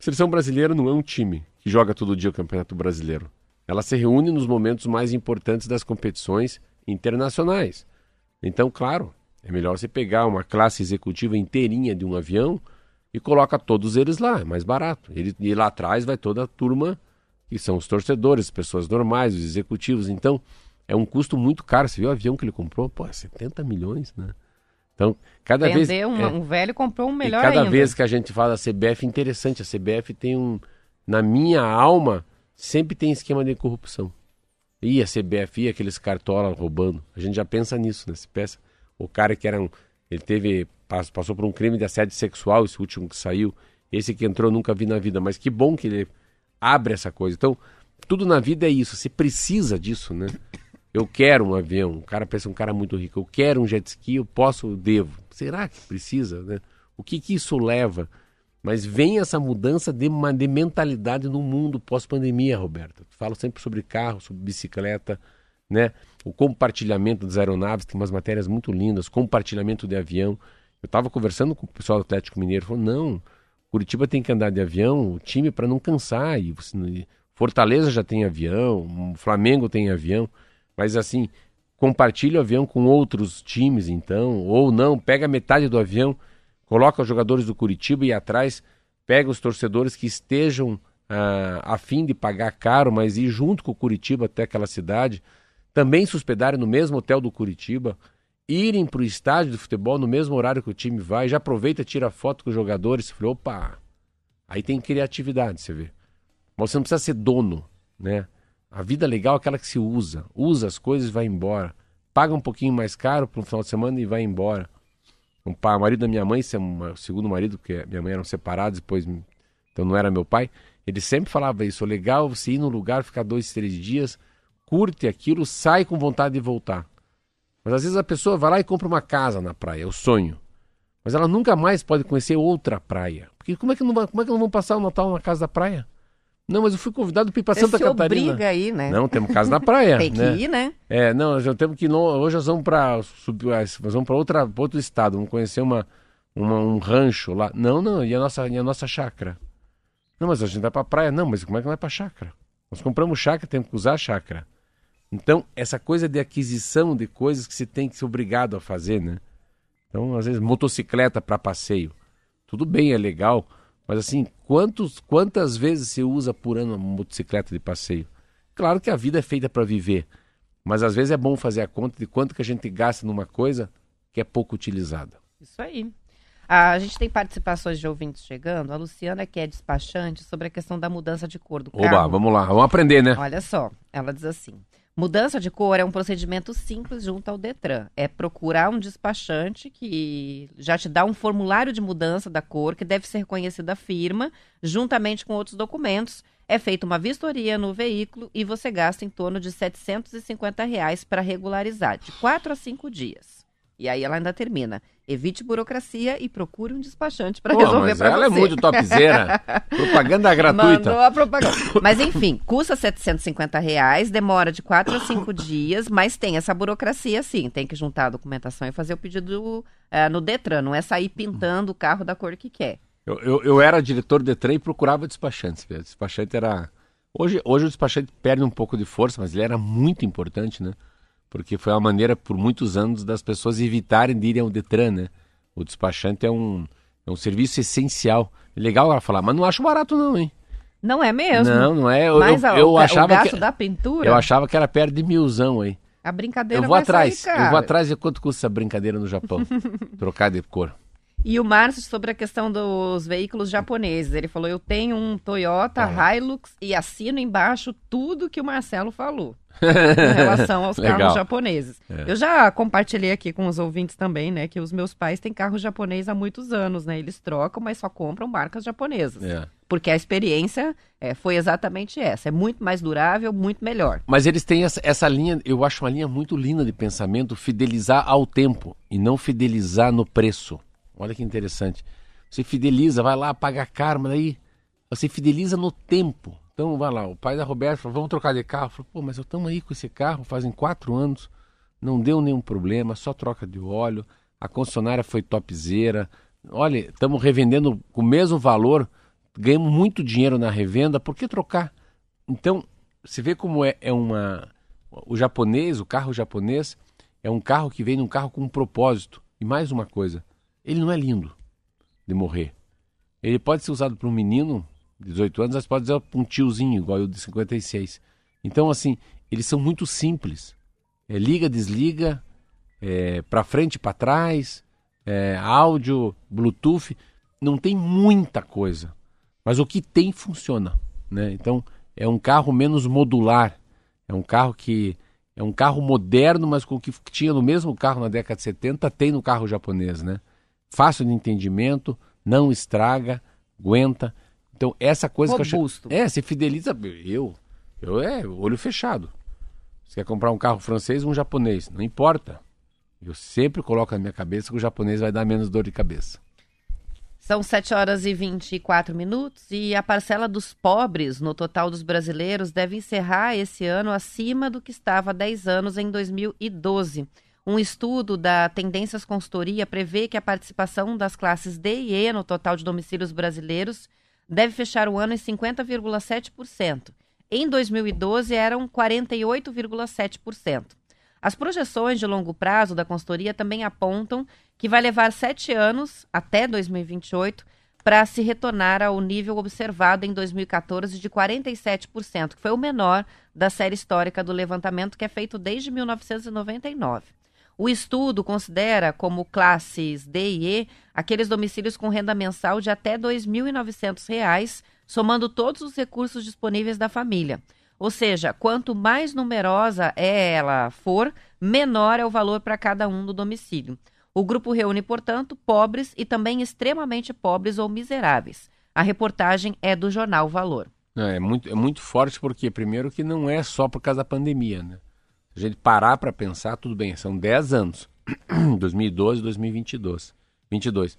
A seleção brasileira não é um time que joga todo dia o Campeonato Brasileiro. Ela se reúne nos momentos mais importantes das competições internacionais. Então, claro, é melhor você pegar uma classe executiva inteirinha de um avião e coloca todos eles lá, é mais barato. Ele, e lá atrás vai toda a turma que são os torcedores, pessoas normais, os executivos. Então, é um custo muito caro. Você viu o avião que ele comprou? Pô, 70 milhões, né? Então, cada Vender vez. Um, é, um velho comprou um melhor e cada ainda. vez que a gente fala da CBF, é interessante. A CBF tem um. Na minha alma, sempre tem esquema de corrupção. E a CBF e aqueles cartolas roubando. A gente já pensa nisso, né? Se pensa. O cara que era um. Ele teve passou por um crime de assédio sexual, esse último que saiu. Esse que entrou nunca vi na vida, mas que bom que ele abre essa coisa. Então, tudo na vida é isso, você precisa disso, né? Eu quero um avião, o cara pensa um cara muito rico, eu quero um jet ski, eu posso, eu devo. Será que precisa, né? O que que isso leva? Mas vem essa mudança de, uma, de mentalidade no mundo pós-pandemia, Roberto. Falo sempre sobre carro, sobre bicicleta, né? O compartilhamento das aeronaves, tem umas matérias muito lindas, compartilhamento de avião. Eu estava conversando com o pessoal do Atlético Mineiro, falou, não, Curitiba tem que andar de avião, o time para não cansar. E Fortaleza já tem avião, Flamengo tem avião, mas assim, compartilha o avião com outros times, então, ou não, pega metade do avião, coloca os jogadores do Curitiba e atrás pega os torcedores que estejam ah, a fim de pagar caro, mas ir junto com o Curitiba até aquela cidade, também se hospedarem no mesmo hotel do Curitiba irem para o estádio de futebol no mesmo horário que o time vai, já aproveita, tira foto com os jogadores, falou, opa, aí tem criatividade, você vê. Mas você não precisa ser dono, né? A vida legal é aquela que se usa, usa as coisas e vai embora. Paga um pouquinho mais caro para um final de semana e vai embora. Um pai, o marido da minha mãe, o segundo marido, porque minha mãe eram separados, depois então não era meu pai, ele sempre falava isso, legal você ir no lugar, ficar dois, três dias, curte aquilo, sai com vontade de voltar. Mas às vezes a pessoa vai lá e compra uma casa na praia, é o sonho. Mas ela nunca mais pode conhecer outra praia. Porque como é que não, vai, como é que não vão passar o Natal na casa da praia? Não, mas eu fui convidado para ir para Santa Catarina. obriga aí, né? Não, temos casa na praia. Tem que né? ir, né? É, não, já temos que ir, hoje nós vamos para nós vamos para outra outro estado, vamos conhecer uma, uma, um rancho lá. Não, não, e a nossa e a nossa chácara. Não, mas a gente vai para a praia. Não, mas como é que vai para a chácara? Nós compramos chácara, temos que usar a chácara. Então, essa coisa de aquisição de coisas que você tem que ser obrigado a fazer, né? Então, às vezes, motocicleta para passeio. Tudo bem, é legal, mas assim, quantos, quantas vezes você usa por ano uma motocicleta de passeio? Claro que a vida é feita para viver, mas às vezes é bom fazer a conta de quanto que a gente gasta numa coisa que é pouco utilizada. Isso aí. Ah, a gente tem participações de ouvintes chegando. A Luciana, que é despachante, sobre a questão da mudança de cor do Oba, carro. vamos lá, vamos aprender, né? Olha só, ela diz assim: Mudança de cor é um procedimento simples junto ao Detran. É procurar um despachante que já te dá um formulário de mudança da cor, que deve ser reconhecido da firma, juntamente com outros documentos. É feita uma vistoria no veículo e você gasta em torno de 750 reais para regularizar, de 4 a 5 dias. E aí ela ainda termina. Evite burocracia e procure um despachante para resolver para você. ela é muito topzera. Propaganda gratuita. Mandou a propaganda. Mas enfim, custa 750 reais, demora de 4 a 5 dias, mas tem essa burocracia sim. Tem que juntar a documentação e fazer o pedido eh, no Detran. Não é sair pintando o carro da cor que quer. Eu, eu, eu era diretor de trem e procurava despachantes. Despachante era Hoje, hoje o despachante perde um pouco de força, mas ele era muito importante, né? Porque foi uma maneira, por muitos anos, das pessoas evitarem de irem ao Detran, né? O despachante é um, é um serviço essencial. É legal ela falar, mas não acho barato não, hein? Não é mesmo? Não, não é. Eu, Mas eu, a- eu ga- achava o gasto que, da pintura, eu achava que era perto de milzão aí. a brincadeira Eu vou atrás, sair, eu vou atrás de quanto custa essa brincadeira no Japão. Trocar de cor. E o Márcio sobre a questão dos veículos japoneses. Ele falou: Eu tenho um Toyota Ah. Hilux e assino embaixo tudo que o Marcelo falou em relação aos carros japoneses. É. Eu já compartilhei aqui com os ouvintes também, né? Que os meus pais têm carro japonês há muitos anos, né? Eles trocam, mas só compram marcas japonesas. É. Porque a experiência é, foi exatamente essa. É muito mais durável, muito melhor. Mas eles têm essa, essa linha, eu acho uma linha muito linda de pensamento, fidelizar ao tempo e não fidelizar no preço. Olha que interessante. Você fideliza, vai lá, paga caro, mas aí você fideliza no tempo. Então, vai lá, o pai da Roberta falou, vamos trocar de carro. Falou, pô, mas eu estamos aí com esse carro fazem quatro anos, não deu nenhum problema, só troca de óleo, a concessionária foi topzera. Olha, estamos revendendo com o mesmo valor, ganhamos muito dinheiro na revenda, por que trocar? Então, você vê como é, é uma. O japonês, o carro japonês, é um carro que vem num carro com um propósito. E mais uma coisa, ele não é lindo de morrer. Ele pode ser usado por um menino de 18 anos, mas pode ser para um tiozinho, igual eu de 56. Então, assim, eles são muito simples. É, liga, desliga, é, para frente, para trás, é, áudio, Bluetooth. Não tem muita coisa. Mas o que tem funciona. Né? Então, é um carro menos modular. É um carro que é um carro moderno, mas com o que tinha no mesmo carro na década de 70, tem no carro japonês, né? Fácil de entendimento, não estraga, aguenta. Então, essa coisa que eu Robusto. achei... É, se fideliza. Eu, eu é, olho fechado. Você quer comprar um carro francês ou um japonês? Não importa. Eu sempre coloco na minha cabeça que o japonês vai dar menos dor de cabeça. São 7 horas e 24 minutos e a parcela dos pobres no total dos brasileiros deve encerrar esse ano acima do que estava há 10 anos em 2012. Um estudo da Tendências Consultoria prevê que a participação das classes D e E no total de domicílios brasileiros deve fechar o ano em 50,7%. Em 2012 eram 48,7%. As projeções de longo prazo da consultoria também apontam que vai levar sete anos, até 2028, para se retornar ao nível observado em 2014 de 47%, que foi o menor da série histórica do levantamento que é feito desde 1999. O estudo considera como classes D e E aqueles domicílios com renda mensal de até R$ 2.900, somando todos os recursos disponíveis da família. Ou seja, quanto mais numerosa é ela for, menor é o valor para cada um do domicílio. O grupo reúne, portanto, pobres e também extremamente pobres ou miseráveis. A reportagem é do jornal Valor. Não, é, muito, é muito forte porque, primeiro, que não é só por causa da pandemia. Né? A gente parar para pensar, tudo bem, são 10 anos 2012, 2022. 22.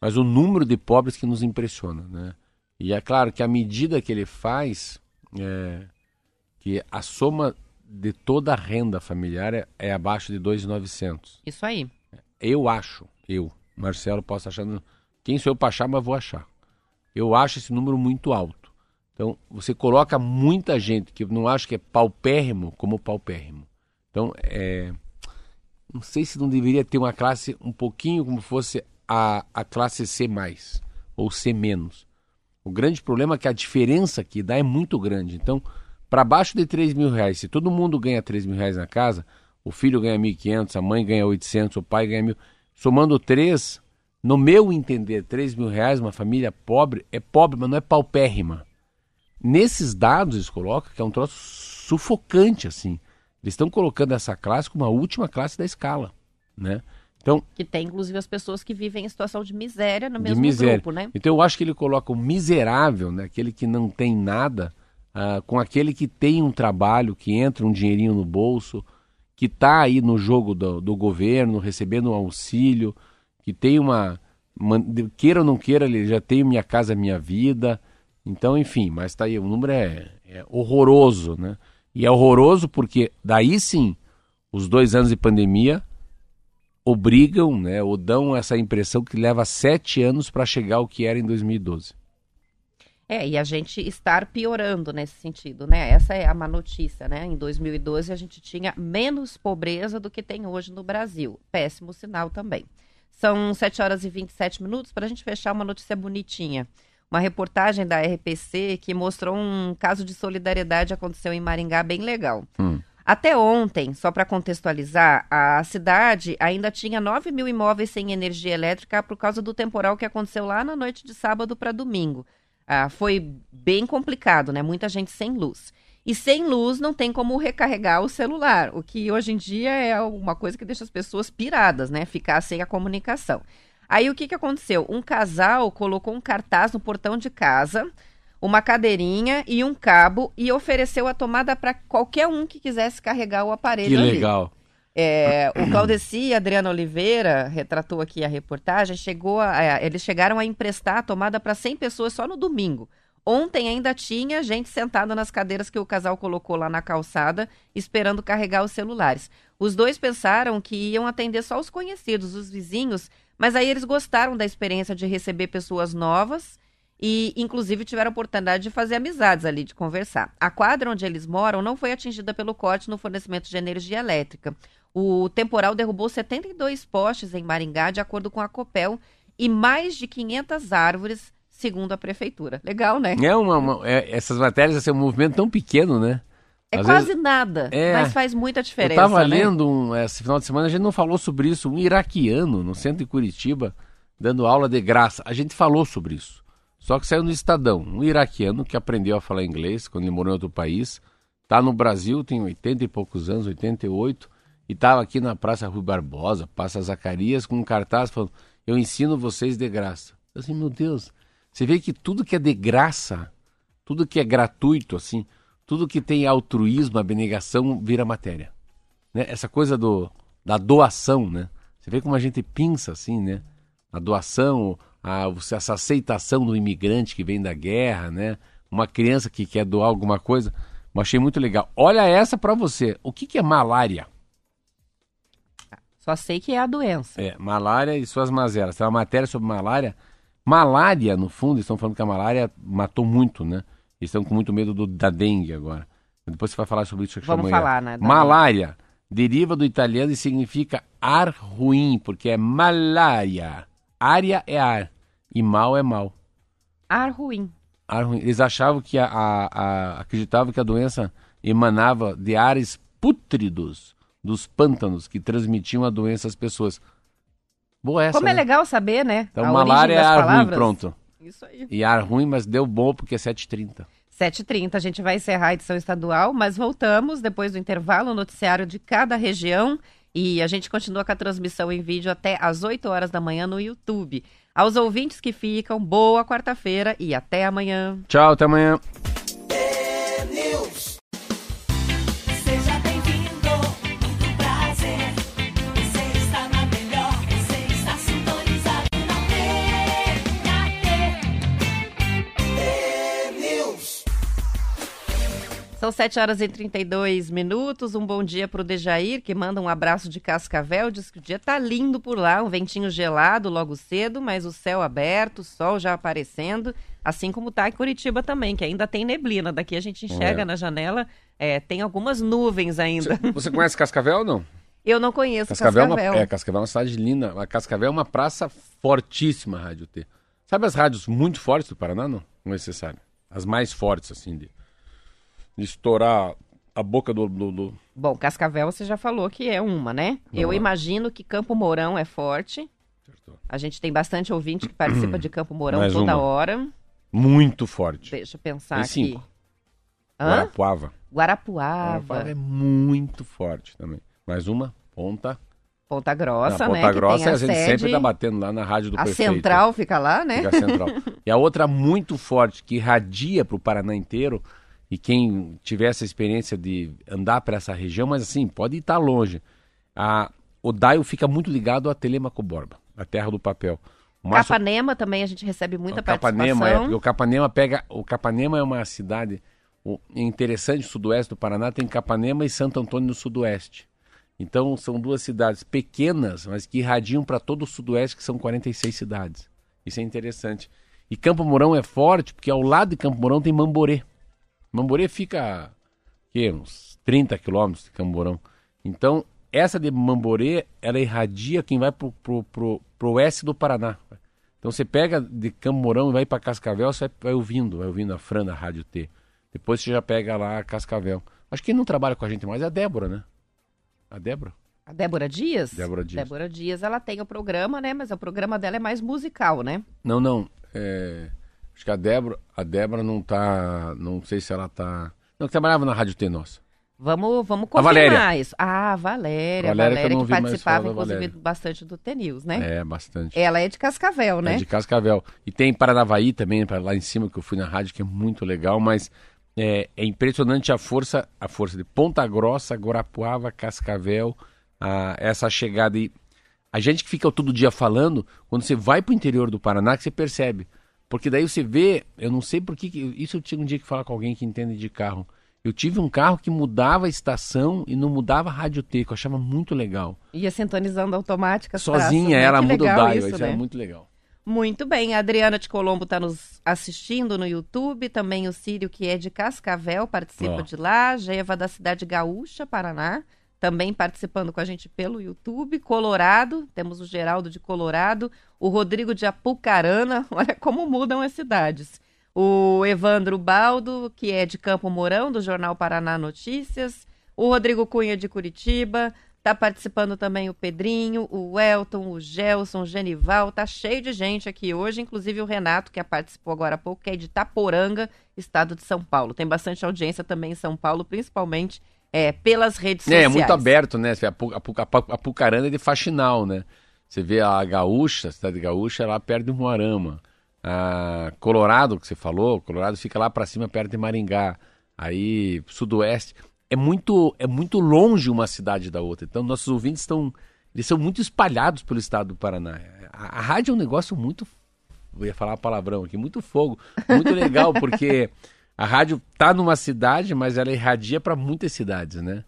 Mas o número de pobres que nos impressiona. Né? E é claro que a medida que ele faz, é, que a soma de toda a renda familiar é, é abaixo de 2.900. Isso aí. Eu acho, eu, Marcelo, posso achar. Quem sou eu para achar, mas vou achar. Eu acho esse número muito alto. Então, você coloca muita gente que não acho que é paupérrimo como paupérrimo. Então, é, não sei se não deveria ter uma classe um pouquinho como fosse a, a classe C, ou C. O grande problema é que a diferença que dá é muito grande. Então, para baixo de 3 mil reais, se todo mundo ganha 3 mil reais na casa, o filho ganha 1.500, a mãe ganha 800, o pai ganha mil. Somando três, no meu entender, 3 mil reais, uma família pobre, é pobre, mas não é paupérrima. Nesses dados eles colocam que é um troço sufocante, assim. Eles estão colocando essa classe como a última classe da escala, né? Então, Que tem, inclusive, as pessoas que vivem em situação de miséria no mesmo miséria. grupo, né? Então eu acho que ele coloca o miserável, né? aquele que não tem nada, ah, com aquele que tem um trabalho, que entra um dinheirinho no bolso, que está aí no jogo do, do governo, recebendo um auxílio, que tem uma. man- Queira ou não queira, ele já tem Minha Casa Minha Vida. Então, enfim, mas tá aí, o número é, é horroroso, né? E é horroroso porque daí sim, os dois anos de pandemia obrigam, né, ou dão essa impressão que leva sete anos para chegar ao que era em 2012. É, e a gente estar piorando nesse sentido, né? Essa é a má notícia, né? Em 2012 a gente tinha menos pobreza do que tem hoje no Brasil. Péssimo sinal também. São 7 horas e 27 minutos para a gente fechar uma notícia bonitinha. Uma reportagem da RPC que mostrou um caso de solidariedade aconteceu em Maringá bem legal. Hum. Até ontem, só para contextualizar, a cidade ainda tinha 9 mil imóveis sem energia elétrica por causa do temporal que aconteceu lá na noite de sábado para domingo. Ah, foi bem complicado, né? Muita gente sem luz. E sem luz não tem como recarregar o celular, o que hoje em dia é uma coisa que deixa as pessoas piradas, né? Ficar sem a comunicação. Aí o que, que aconteceu? Um casal colocou um cartaz no portão de casa, uma cadeirinha e um cabo e ofereceu a tomada para qualquer um que quisesse carregar o aparelho. Que ali. legal. É, o Claudeci e a Adriana Oliveira retratou aqui a reportagem. Chegou a- a- eles chegaram a emprestar a tomada para 100 pessoas só no domingo. Ontem ainda tinha gente sentada nas cadeiras que o casal colocou lá na calçada, esperando carregar os celulares. Os dois pensaram que iam atender só os conhecidos, os vizinhos, mas aí eles gostaram da experiência de receber pessoas novas e, inclusive, tiveram a oportunidade de fazer amizades ali, de conversar. A quadra onde eles moram não foi atingida pelo corte no fornecimento de energia elétrica. O temporal derrubou 72 postes em Maringá, de acordo com a Copel, e mais de 500 árvores, segundo a prefeitura. Legal, né? É uma, uma- é- essas matérias, assim, é um movimento tão pequeno, né? É Às quase vezes- nada, É. mas faz muita Eu diferença. tava né? lendo um, esse final de semana, a gente não falou sobre isso, um iraquiano no centro de Curitiba, dando aula de graça. A gente falou sobre isso. Só que saiu no Estadão. Um iraquiano que aprendeu a falar inglês quando ele morou em outro país, tá no Brasil, tem 80 e poucos anos, 88, e tava aqui na Praça Rui Barbosa, Praça Zacarias, com um cartaz falando: Eu ensino vocês de graça. Eu assim, meu Deus, você vê que tudo que é de graça, tudo que é gratuito, assim, tudo que tem altruísmo, abnegação, vira matéria. Né? Essa coisa do, da doação, né? Você vê como a gente pinça assim, né? A doação, a, essa aceitação do imigrante que vem da guerra, né? Uma criança que quer doar alguma coisa. Eu achei muito legal. Olha essa pra você. O que, que é malária? Só sei que é a doença. É, malária e suas mazelas. Tem uma matéria sobre malária. Malária, no fundo, estão falando que a malária matou muito, né? Eles estão com muito medo do- da dengue agora. Depois você vai falar sobre isso. Vamos amanhã. falar, né, Malária deriva do italiano e significa ar ruim, porque é malária. Área é ar e mal é mal. Ar ruim. Ar ruim. Eles achavam que a, a- a- acreditavam que a doença emanava de ares pútridos dos pântanos que transmitiam a doença às pessoas. Boa essa, Como é né? legal saber, né? Então, a malária é origem das ar ruim, palavras. pronto. Isso aí. E ar ruim, mas deu bom porque é 7h30. 7h30, a gente vai encerrar a edição estadual, mas voltamos depois do intervalo, o noticiário de cada região. E a gente continua com a transmissão em vídeo até às 8 horas da manhã no YouTube. Aos ouvintes que ficam, boa quarta-feira e até amanhã. Tchau, até amanhã. São 7 horas e 32 minutos. Um bom dia para o Dejair, que manda um abraço de Cascavel. Diz que o dia tá lindo por lá, um ventinho gelado logo cedo, mas o céu aberto, o sol já aparecendo. Assim como tá em Curitiba também, que ainda tem neblina. Daqui a gente enxerga É. na janela, é, tem algumas nuvens ainda. Você conhece Cascavel ou não? Eu não conheço Cascavel, Cascavel. É, uma, é, Cascavel é uma cidade linda. A Cascavel é uma praça fortíssima, Rádio T. Sabe as rádios muito fortes do Paraná, não? Não é necessário. As mais fortes, assim, de, de estourar a boca do, do- do- Bom, Cascavel você já falou que é uma, né? Eu lá. imagino que Campo Mourão é forte. A gente tem bastante ouvinte que participa de Campo Mourão Mais toda uma. hora. Muito forte. Deixa eu pensar Tem aqui. cinco. Hã? Guarapuava. Guarapuava, Guarapuava é muito forte também. Mais uma, Ponta. Ponta Grossa, Não, né? Ponta Grossa tem a gente sede. sempre tá batendo lá na rádio do A prefeito. central fica lá, né? Fica central. e a outra muito forte, que irradia para o Paraná inteiro, e quem tiver essa experiência de andar para essa região, mas assim, pode estar longe. A, o Daio fica muito ligado a Telemaco Borba, a terra do papel. O Márcio- Capanema também a gente recebe muita o Capanema, é, participação. porque o Capanema pega. O Capanema é uma cidade o, interessante, sudoeste do Paraná, tem Capanema e Santo Antônio no sudoeste. Então são duas cidades pequenas, mas que irradiam para todo o sudoeste, que são 46 cidades. Isso é interessante. E Campo Mourão é forte porque ao lado de Campo Mourão tem Mamborê. Mamborê fica que, uns 30 quilômetros de Campo Mourão. Então, essa de Mamborê, ela irradia quem vai pro, pro, pro, pro oeste do Paraná. Então você pega de Campo Mourão e vai para Cascavel, você vai, vai ouvindo, vai ouvindo a Fran da Rádio T. Depois você já pega lá Cascavel. Acho que quem não trabalha com a gente mais é a Débora, né? A Débora? A Débora Dias? Débora Dias. Débora Dias, ela tem o programa, né? Mas o programa dela é mais musical, né? Não, não. é, Acho que a Débora, a Débora não tá. Não sei se ela tá. Não, que trabalhava na Rádio T nossa. Vamos, vamos A confirmar Valéria. isso. Ah, a Valéria. Valéria A que Valéria não que, mais participava, inclusive, Valéria. bastante do T-News, né? É, bastante. Ela é de Cascavel, né? É de Cascavel. E tem Paranavaí também, lá em cima, que eu fui na rádio, que é muito legal, mas é, é impressionante a força, a força de Ponta Grossa, Guarapuava, Cascavel, a- essa chegada. E a gente que fica todo dia falando, quando você vai pro interior do Paraná, que você percebe. Porque daí você vê, eu não sei por que. Isso eu tinha um dia que falar com alguém que entende de carro. Eu tive um carro que mudava a estação e não mudava a rádio T, que eu achava muito legal. Ia sintonizando automática Sozinha, né? ela Que muda o legal isso, isso né? era muito legal. Muito bem, a Adriana de Colombo está nos assistindo no YouTube, também o Círio, que é de Cascavel, participa Ó. de lá, Geva da cidade Gaúcha, Paraná, também participando com a gente pelo YouTube, Colorado, temos o Geraldo de Colorado, o Rodrigo de Apucarana, olha como mudam as cidades. O Evandro Baldo, que é de Campo Mourão, do Jornal Paraná Notícias, o Rodrigo Cunha de Curitiba, Tá participando também o Pedrinho, o Elton, o Gelson, o Genival. Tá cheio de gente aqui hoje, inclusive o Renato, que participou agora há pouco, que é de Taporanga, estado de São Paulo. Tem bastante audiência também em São Paulo, principalmente é, pelas redes É, sociais. é muito aberto, né? A, Pu- a, Pu- a, Pu- a Pucarana é de faxinal, né? Você vê a Gaúcha, a cidade Gaúcha, é lá perto de Moarama. A Colorado, que você falou, Colorado fica lá pra cima, perto de Maringá. Aí, Sudoeste. É muito, é muito longe uma cidade da outra. Então, nossos ouvintes estão. Eles são muito espalhados pelo estado do Paraná. A, a rádio é um negócio muito. Eu ia falar palavrão aqui, muito fogo. Muito legal, porque a rádio tá numa cidade, mas ela irradia para muitas cidades, né?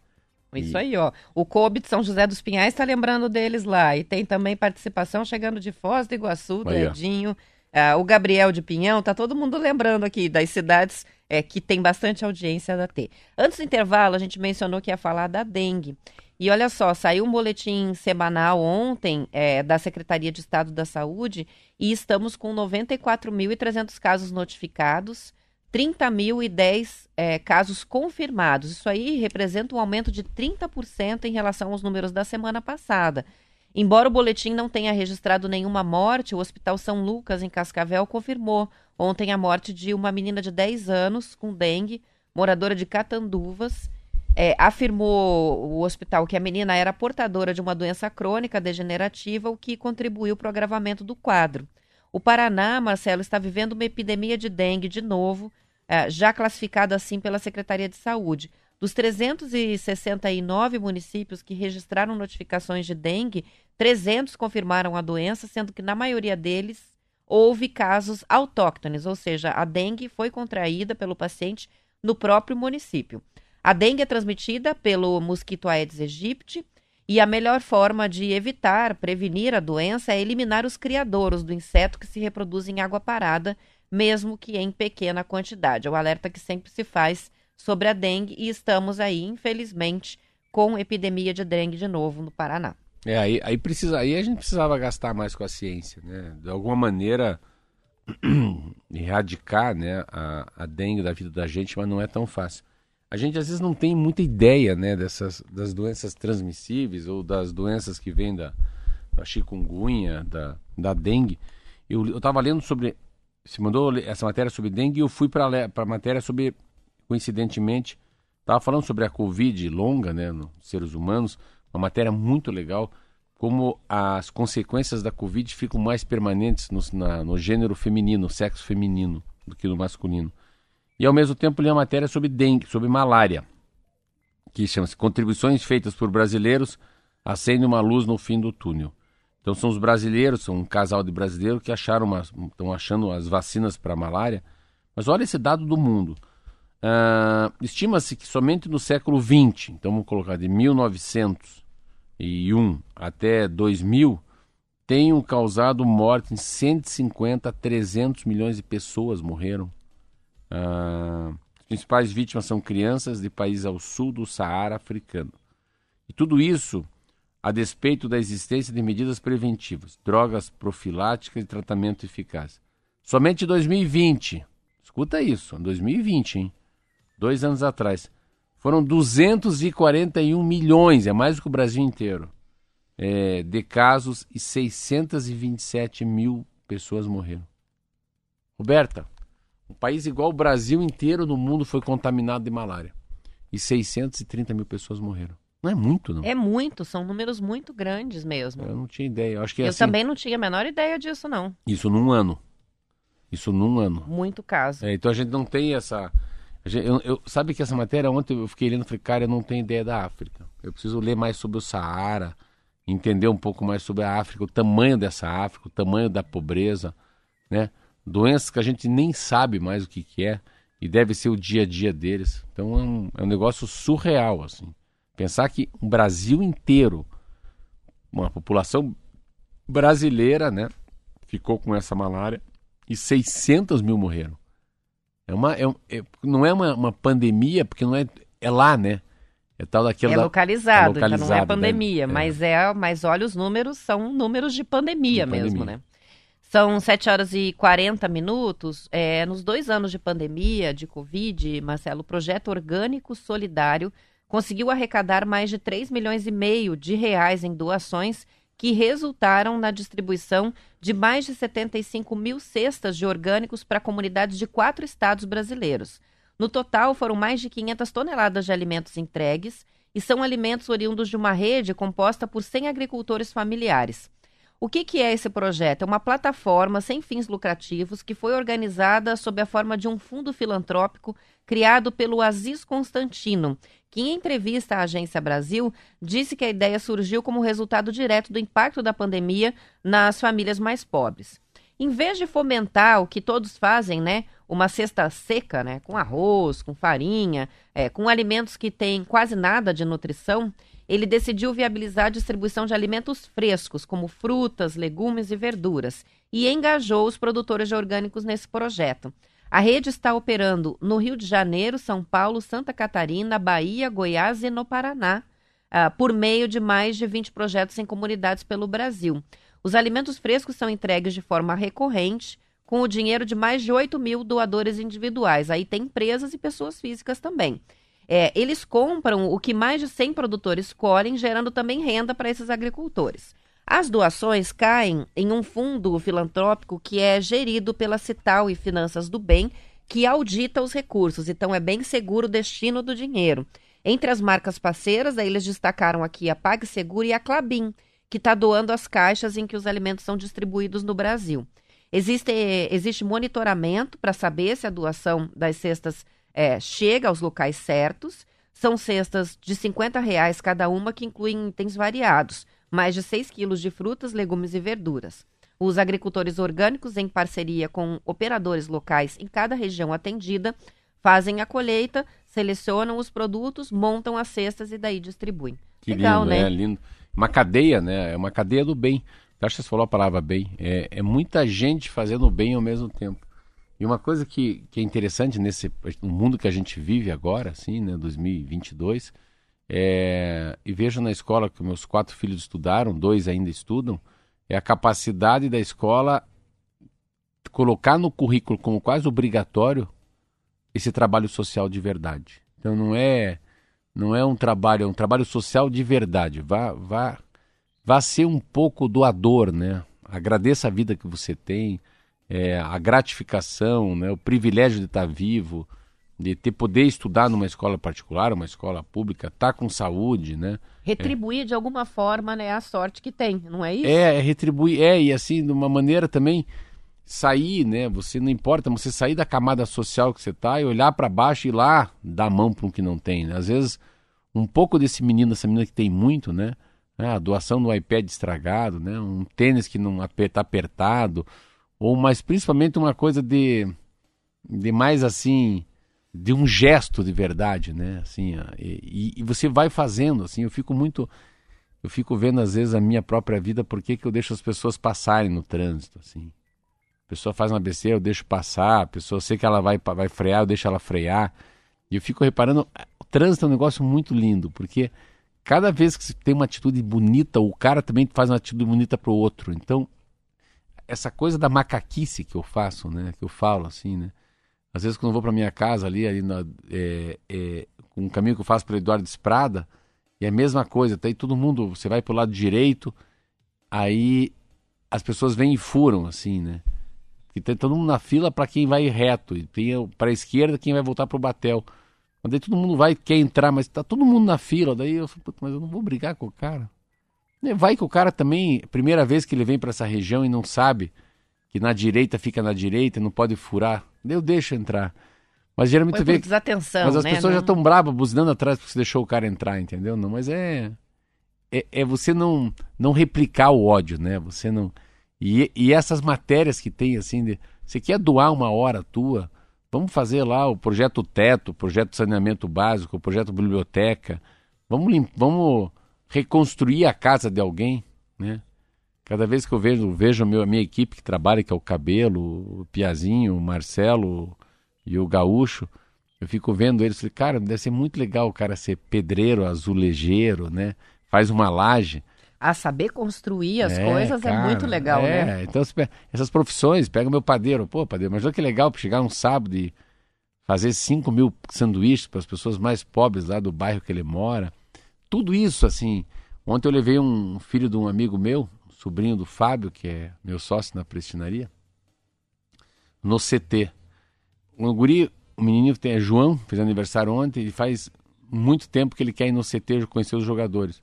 Isso aí, ó. O Kobe de São José dos Pinhais está lembrando deles lá. E tem também participação chegando de Foz do Iguaçu, do Aí. Edinho. Ah, o Gabriel de Pinhão, tá todo mundo lembrando aqui das cidades é, que tem bastante audiência da T. Antes do intervalo, a gente mencionou que ia falar da dengue. E olha só, saiu um boletim semanal ontem é, da Secretaria de Estado da Saúde e estamos com 94.300 casos notificados, 30.010 é, casos confirmados. Isso aí representa um aumento de 30% em relação aos números da semana passada. Embora o boletim não tenha registrado nenhuma morte, o Hospital São Lucas, em Cascavel, confirmou ontem a morte de uma menina de 10 anos com dengue, moradora de Catanduvas. É, afirmou o hospital que a menina era portadora de uma doença crônica degenerativa, o que contribuiu para o agravamento do quadro. O Paraná, Marcelo, está vivendo uma epidemia de dengue de novo, eh, já classificada assim pela Secretaria de Saúde. Dos 369 municípios que registraram notificações de dengue, 300 confirmaram a doença, sendo que na maioria deles houve casos autóctones, ou seja, a dengue foi contraída pelo paciente no próprio município. A dengue é transmitida pelo mosquito Aedes aegypti e a melhor forma de evitar, prevenir a doença é eliminar os criadouros do inseto que se reproduz em água parada, mesmo que em pequena quantidade. É o alerta que sempre se faz sobre a dengue e estamos aí, infelizmente, com epidemia de dengue de novo no Paraná. É, aí, aí, precisa, aí a gente precisava gastar mais com a ciência, né? De alguma maneira erradicar né, a, a dengue da vida da gente, mas não é tão fácil. A gente às vezes não tem muita ideia né, dessas, das doenças transmissíveis ou das doenças que vêm da, da chikungunya, da, da dengue. Eu estava lendo sobre. Se mandou essa matéria sobre dengue e eu fui para a matéria sobre, coincidentemente, estava falando sobre a Covid longa né, nos seres humanos, uma matéria muito legal, como as consequências da Covid ficam mais permanentes no, na, no gênero feminino, sexo feminino, do que no masculino. E ao mesmo tempo li uma matéria sobre dengue, sobre malária, que chama-se Contribuições feitas por brasileiros acende uma luz no fim do túnel. Então são os brasileiros, são um casal de brasileiros que acharam uma, estão achando as vacinas para a malária. Mas olha esse dado do mundo. Ah, Estima-se que somente no século XX, então vamos colocar de 1901 até 2000, tenham causado morte em 150 a 300 milhões de pessoas morreram. Ah, as principais vítimas são crianças de países ao sul do Saara africano. E tudo isso a despeito da existência de medidas preventivas, drogas profiláticas e tratamento eficaz. Somente em 2020, escuta isso, em 2020, hein? dois anos atrás, foram 241 milhões, é mais do que o Brasil inteiro, é, de casos e 627 mil pessoas morreram. Roberta, um país igual o Brasil inteiro no mundo foi contaminado de malária e 630 mil pessoas morreram. Não é muito, não. É muito, são números muito grandes mesmo. Eu não tinha ideia. Eu acho que é Eu assim, também não tinha a menor ideia disso, não. isso num ano. Isso num ano. Muito caso. É, então a gente não tem essa. gente- eu, eu- sabe que essa matéria ontem eu fiquei lendo e falei, cara, eu não tenho ideia da África. Eu preciso ler mais sobre o Saara, entender um pouco mais sobre a África, o tamanho dessa África, o tamanho da pobreza, né? Doenças que a gente nem sabe mais o que, que é e deve ser o dia a dia deles. Então é um, é um negócio surreal, assim. Pensar que um Brasil inteiro, uma população brasileira, né, ficou com essa malária e 600 mil morreram. É uma, é, é- não é uma, uma pandemia, porque não é, é lá, né? É tal daquela. É da- localizado, é então não é localizado, pandemia, né? É. mas é, mas olha os números, são números de pandemia De mesmo, pandemia. né? São 7 horas e 40 minutos. É, nos dois anos de pandemia, de Covid, Marcelo, o projeto Orgânico Solidário conseguiu arrecadar mais de 3 milhões e meio de reais em doações que resultaram na distribuição de mais de 75 mil cestas de orgânicos para comunidades de quatro estados brasileiros. No total, foram mais de 500 toneladas de alimentos entregues e são alimentos oriundos de uma rede composta por 100 agricultores familiares. O que, que é esse projeto? É uma plataforma sem fins lucrativos que foi organizada sob a forma de um fundo filantrópico criado pelo Aziz Constantino, que em entrevista à Agência Brasil disse que a ideia surgiu como resultado direto do impacto da pandemia nas famílias mais pobres. Em vez de fomentar o que todos fazem, né, uma cesta seca, né, com arroz, com farinha, é, com alimentos que têm quase nada de nutrição, ele decidiu viabilizar a distribuição de alimentos frescos, como frutas, legumes e verduras, e engajou os produtores de orgânicos nesse projeto. A rede está operando no Rio de Janeiro, São Paulo, Santa Catarina, Bahia, Goiás e no Paraná, ah, por meio de mais de 20 projetos em comunidades pelo Brasil. Os alimentos frescos são entregues de forma recorrente, com o dinheiro de mais de 8 mil doadores individuais. Aí tem empresas e pessoas físicas também. É, eles compram o que mais de 100 produtores colhem, gerando também renda para esses agricultores. As doações caem em um fundo filantrópico que é gerido pela Cital e Finanças do Bem, que audita os recursos, então é bem seguro o destino do dinheiro. Entre as marcas parceiras, aí eles destacaram aqui a PagSeguro e a Clabin, que está doando as caixas em que os alimentos são distribuídos no Brasil. Existe, existe monitoramento para saber se a doação das cestas é, chega aos locais certos. São cestas de 50 reais cada uma, que incluem itens variados, mais de 6 quilos de frutas, legumes e verduras. Os agricultores orgânicos, em parceria com operadores locais em cada região atendida, fazem a colheita, selecionam os produtos, montam as cestas e daí distribuem. Que Legal, lindo, né? É lindo. Uma cadeia, né? É uma cadeia do bem. Eu Acho que você falou a palavra bem. É, é muita gente fazendo o bem ao mesmo tempo. E uma coisa que, que é interessante nesse no mundo que a gente vive agora, assim, né, 2022, é, e vejo na escola que meus quatro filhos estudaram, dois ainda estudam, é a capacidade da escola colocar no currículo como quase obrigatório esse trabalho social de verdade. Então não é não é um trabalho, é um trabalho social de verdade. Vá, vá, vá ser um pouco doador, né? Agradeça a vida que você tem, é, a gratificação, né? o privilégio de estar vivo, de ter poder estudar numa escola particular, uma escola pública, estar com saúde, né? Retribuir de alguma forma né, a sorte que tem, não é isso? É, é retribuir, é, e assim, de uma maneira também sair, né? Você não importa, você sair da camada social que você tá e olhar para baixo e ir lá dar a mão para um que não tem, né? Às vezes, um pouco desse menino, essa menina que tem muito, né? É, a doação do iPad estragado, né? Um tênis que não está apertado, ou mas principalmente uma coisa de, de mais assim, de um gesto de verdade, né? Assim, e, e você vai fazendo, assim, eu fico muito eu fico vendo às vezes a minha própria vida, por que, eu deixo as pessoas passarem no trânsito, assim. A pessoa faz uma besteira, eu deixo passar, a pessoa sei que ela vai, vai frear, eu deixo ela frear. E eu fico reparando, o trânsito é um negócio muito lindo, porque cada vez que você tem uma atitude bonita, o cara também faz uma atitude bonita pro outro. Então, essa coisa da macaquice que eu faço, né? Que eu falo assim, né? Às vezes quando eu vou para minha casa ali, ali na, é, é, um caminho que eu faço pelo Eduardo Esprada, e é a mesma coisa, tá aí todo mundo, você vai pro lado direito, aí as pessoas vêm e furam, assim, né? E tem todo mundo na fila para quem vai reto, e tem para a esquerda quem vai voltar pro batel. Mas daí todo mundo vai, quer entrar, mas tá todo mundo na fila, daí eu falo, "Puta, mas eu não vou brigar com o cara. Né, Vai que o cara também, primeira vez que ele vem para essa região e não sabe que na direita fica na direita, não pode furar, eu deixo entrar. Mas geralmente Foi tu vê desatenção, mas as né? pessoas já Não- estão bravas, buzinando atrás porque você deixou o cara entrar, entendeu? Não, mas é, é, é você não, não replicar o ódio, né? Você não. E, e essas matérias que tem, assim, de, você quer doar uma hora tua, vamos fazer lá o projeto Teto, o projeto Saneamento Básico, o projeto Biblioteca, vamos, lim- vamos reconstruir a casa de alguém, né? Cada vez que eu vejo, vejo a, meu, a minha equipe que trabalha, que é o Cabelo, o Piazinho, o Marcelo e o Gaúcho, eu fico vendo eles, falei, cara, deve ser muito legal o cara ser pedreiro, azulejeiro, né? Faz uma laje. A saber construir as É, coisas é cara, muito legal, é, né? Então, essas profissões, pega o meu padeiro, pô, padeiro, mas olha que legal chegar um sábado e fazer 5 mil sanduíches para as pessoas mais pobres lá do bairro que ele mora. Tudo isso, assim. Ontem eu levei um filho de um amigo meu, sobrinho do Fábio, que é meu sócio na prestinaria, no CT. Um guri, o tem é João, fez aniversário ontem, e faz muito tempo que ele quer ir no CT conhecer os jogadores.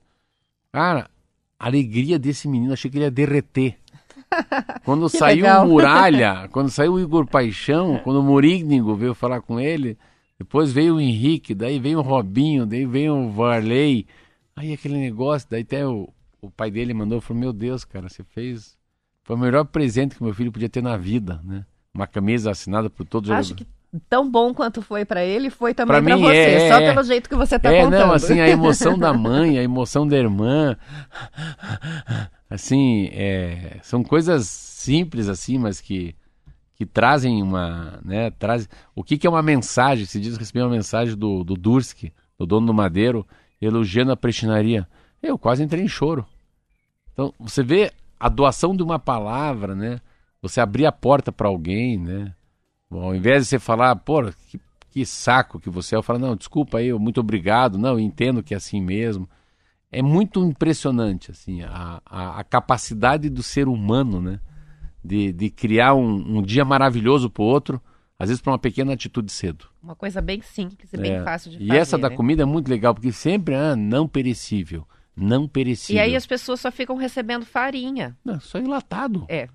Cara, a alegria desse menino, achei que ele ia derreter. Quando saiu legal. o Muralha, quando saiu o Igor Paixão, quando o Murignigo veio falar com ele, depois veio o Henrique, daí veio o Robinho, daí veio o Varley. Aí aquele negócio, daí até o, o pai dele mandou, falou, meu Deus, cara, você fez... Foi o melhor presente que meu filho podia ter na vida, né? Uma camisa assinada por todos os Acho que tão bom quanto foi pra ele, foi também mim você. é, só é. pelo jeito que você tá é, contando. não, assim, a emoção da mãe, a emoção da irmã, assim, é, são coisas simples, assim, mas que, que trazem uma, né, traz, o que que é uma mensagem, se diz recebi uma mensagem do, do Durski, do dono do Madeiro, elogiando a prestinaria, eu quase entrei em choro. Então, você vê a doação de uma palavra, né, você abrir a porta para alguém, né, Bom, ao invés de você falar, pô, que, que saco que você é, eu falo, não, desculpa aí, muito obrigado, não, entendo que é assim mesmo. É muito impressionante, assim, a, a, a capacidade do ser humano, né? De, de criar um, um dia maravilhoso pro outro, às vezes para uma pequena atitude cedo. Uma coisa bem simples e bem É. fácil de e fazer. essa da né? comida é muito legal, porque sempre, ah, não perecível, não perecível. E aí as pessoas só ficam recebendo farinha. Não, só enlatado. É.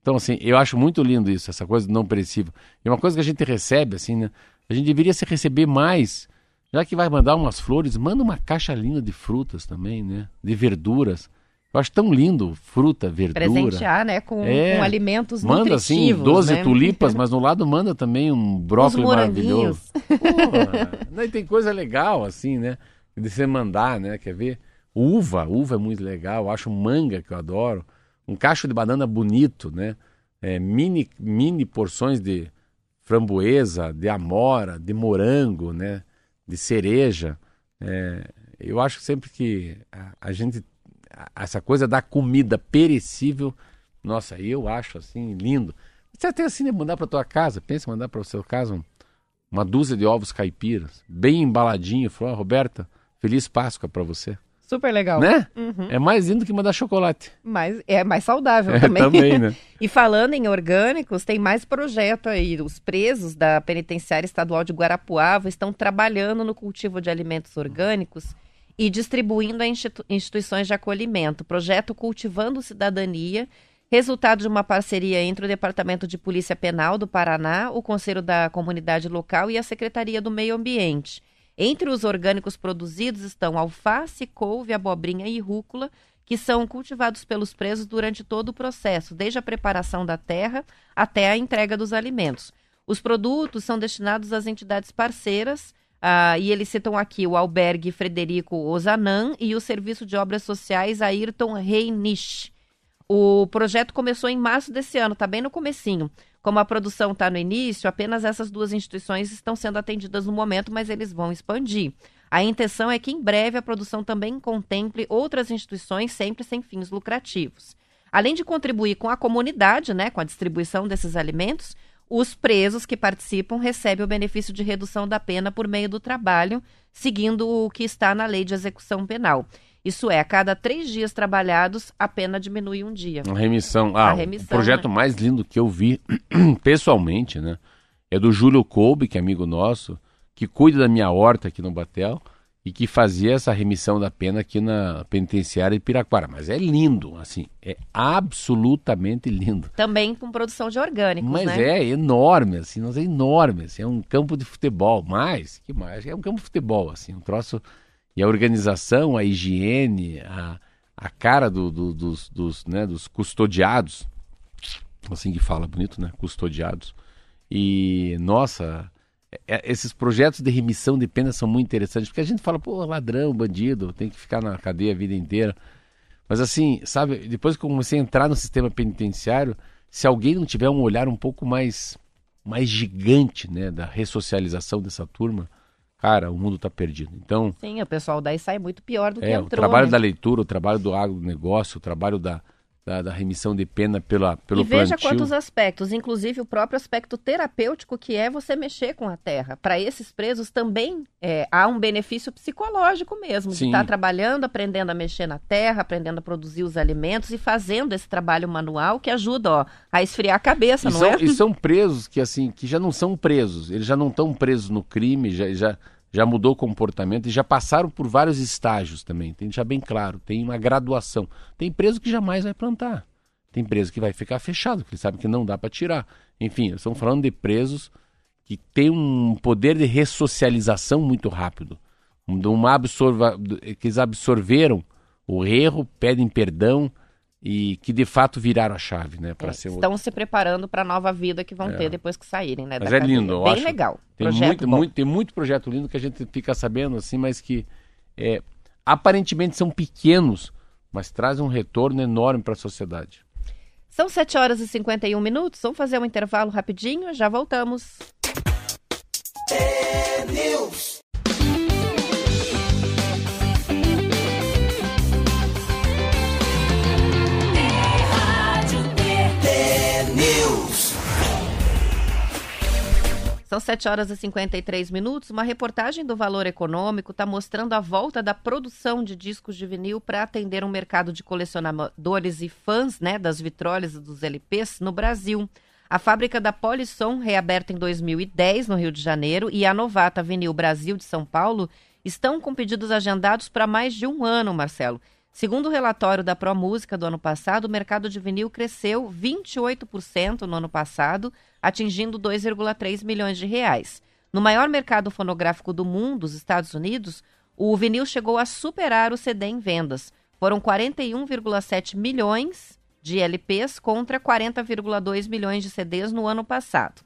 Então, assim, eu acho muito lindo isso, essa coisa do não perecível. E uma coisa que a gente recebe, assim, né? A gente deveria se receber mais. Já que vai mandar umas flores, manda uma caixa linda de frutas também, né? De verduras. Eu acho tão lindo fruta, verdura. Presentear, né? Com, É. com alimentos Manda, assim, nutritivos, 12 né? tulipas, mas no lado manda também um brócolis maravilhoso. não, e tem coisa legal, assim, né? De você mandar, né? Quer ver? Uva, uva é muito legal. Eu acho manga, que eu adoro. Um cacho de banana bonito, né? É, mini, mini porções de framboesa, de amora, de morango, né? De cereja. É, eu acho sempre que a, a gente... Essa coisa da comida perecível, nossa, eu acho, assim, lindo. Você até assim, né, mandar para tua casa, pensa em mandar para o seu casa um- uma dúzia de ovos caipiras, bem embaladinho. Falou, "Ah, Roberta, feliz Páscoa para você. Super legal. Né? Uhum. É mais lindo que mandar chocolate. Mas é mais saudável É, também. também, né? E falando em orgânicos, tem mais projeto aí. Os presos da Penitenciária Estadual de Guarapuava estão trabalhando no cultivo de alimentos orgânicos e distribuindo a institu- instituições de acolhimento. Projeto Cultivando Cidadania, resultado de uma parceria entre o Departamento de Polícia Penal do Paraná, o Conselho da Comunidade Local e a Secretaria do Meio Ambiente. Entre os orgânicos produzidos estão alface, couve, abobrinha e rúcula, que são cultivados pelos presos durante todo o processo, desde a preparação da terra até a entrega dos alimentos. Os produtos são destinados às entidades parceiras, Ah, e eles citam aqui o albergue Frederico Ozanan e o serviço de obras sociais Ayrton Reinisch. O projeto começou em março desse ano, está bem no comecinho. Como a produção está no início, apenas essas duas instituições estão sendo atendidas no momento, mas eles vão expandir. A intenção é que em breve a produção também contemple outras instituições, sempre sem fins lucrativos. Além de contribuir com a comunidade, né, com a distribuição desses alimentos, os presos que participam recebem o benefício de redução da pena por meio do trabalho, seguindo o que está na lei de execução penal. Isso é, a cada três dias trabalhados, a pena diminui um dia. A remissão. Ah, A remissão, o projeto né? mais lindo que eu vi pessoalmente, né? É do Júlio Kolbe, que é amigo nosso, que cuida da minha horta aqui no Batel e que fazia essa remissão da pena aqui na penitenciária de Piraquara. Mas é lindo, assim, é absolutamente lindo. Também com produção de orgânicos, Mas né? é enorme, assim, nós é enorme, assim, é um campo de futebol, mais, que mais, é um campo de futebol, assim, um troço, e a organização, a higiene, a, a cara do, do- dos, dos, né, dos custodiados, assim que fala, bonito, né, custodiados, e, nossa, esses projetos de remissão de pena são muito interessantes, porque a gente fala, pô, ladrão, bandido, tem que ficar na cadeia a vida inteira, mas assim, sabe, depois que eu comecei a entrar no sistema penitenciário, se alguém não tiver um olhar um pouco mais mais gigante, né, da ressocialização dessa turma, cara, o mundo está perdido. Então, Sim, o pessoal daí sai muito pior do que é, o entrou. trabalho né? da leitura, o trabalho do agronegócio, o trabalho da, da, da remissão de pena pela, pelo e veja plantio. quantos aspectos, inclusive o próprio aspecto terapêutico que é você mexer com a terra. Para esses presos também é, há um benefício psicológico mesmo, de Sim. estar trabalhando, aprendendo a mexer na terra, aprendendo a produzir os alimentos e fazendo esse trabalho manual que ajuda ó, a esfriar a cabeça, E não são, é? e são presos que assim que já não são presos, eles já não estão presos no crime, já, já, já mudou o comportamento e já passaram por vários estágios também. Tem que deixar bem claro, tem uma graduação. Tem preso que jamais vai plantar, tem preso que vai ficar fechado, porque ele sabe que não dá para tirar. Enfim, estamos falando de presos que têm um poder de ressocialização muito rápido, uma absorva, que eles absorveram o erro, pedem perdão e que de fato viraram a chave, né, para É, ser outro. estão se preparando para a nova vida que vão É. ter depois que saírem, né? Mas da é cadeia. lindo, eu Bem acho. legal. Tem Projeto muito, bom. muito, tem muito projeto lindo que a gente fica sabendo assim, mas que é, aparentemente são pequenos, mas trazem um retorno enorme para a sociedade. São 7 horas e 51 minutos. Vamos fazer um intervalo rapidinho, já voltamos. Rádio São 7 horas e 53 minutos. Uma reportagem do Valor Econômico está mostrando a volta da produção de discos de vinil para atender um mercado de colecionadores e fãs né, das vitrolas e dos LPs no Brasil. A fábrica da Polisson, reaberta em 2010 no Rio de Janeiro, e a Novata Vinil Brasil de São Paulo estão com pedidos agendados para mais de um ano, Marcelo. Segundo o relatório da ProMúsica do ano passado, o mercado de vinil cresceu 28% no ano passado, atingindo 2,3 milhões de reais. No maior mercado fonográfico do mundo, os Estados Unidos, o vinil chegou a superar o CD em vendas. Foram 41,7 milhões de LPs contra 40,2 milhões de CDs no ano passado.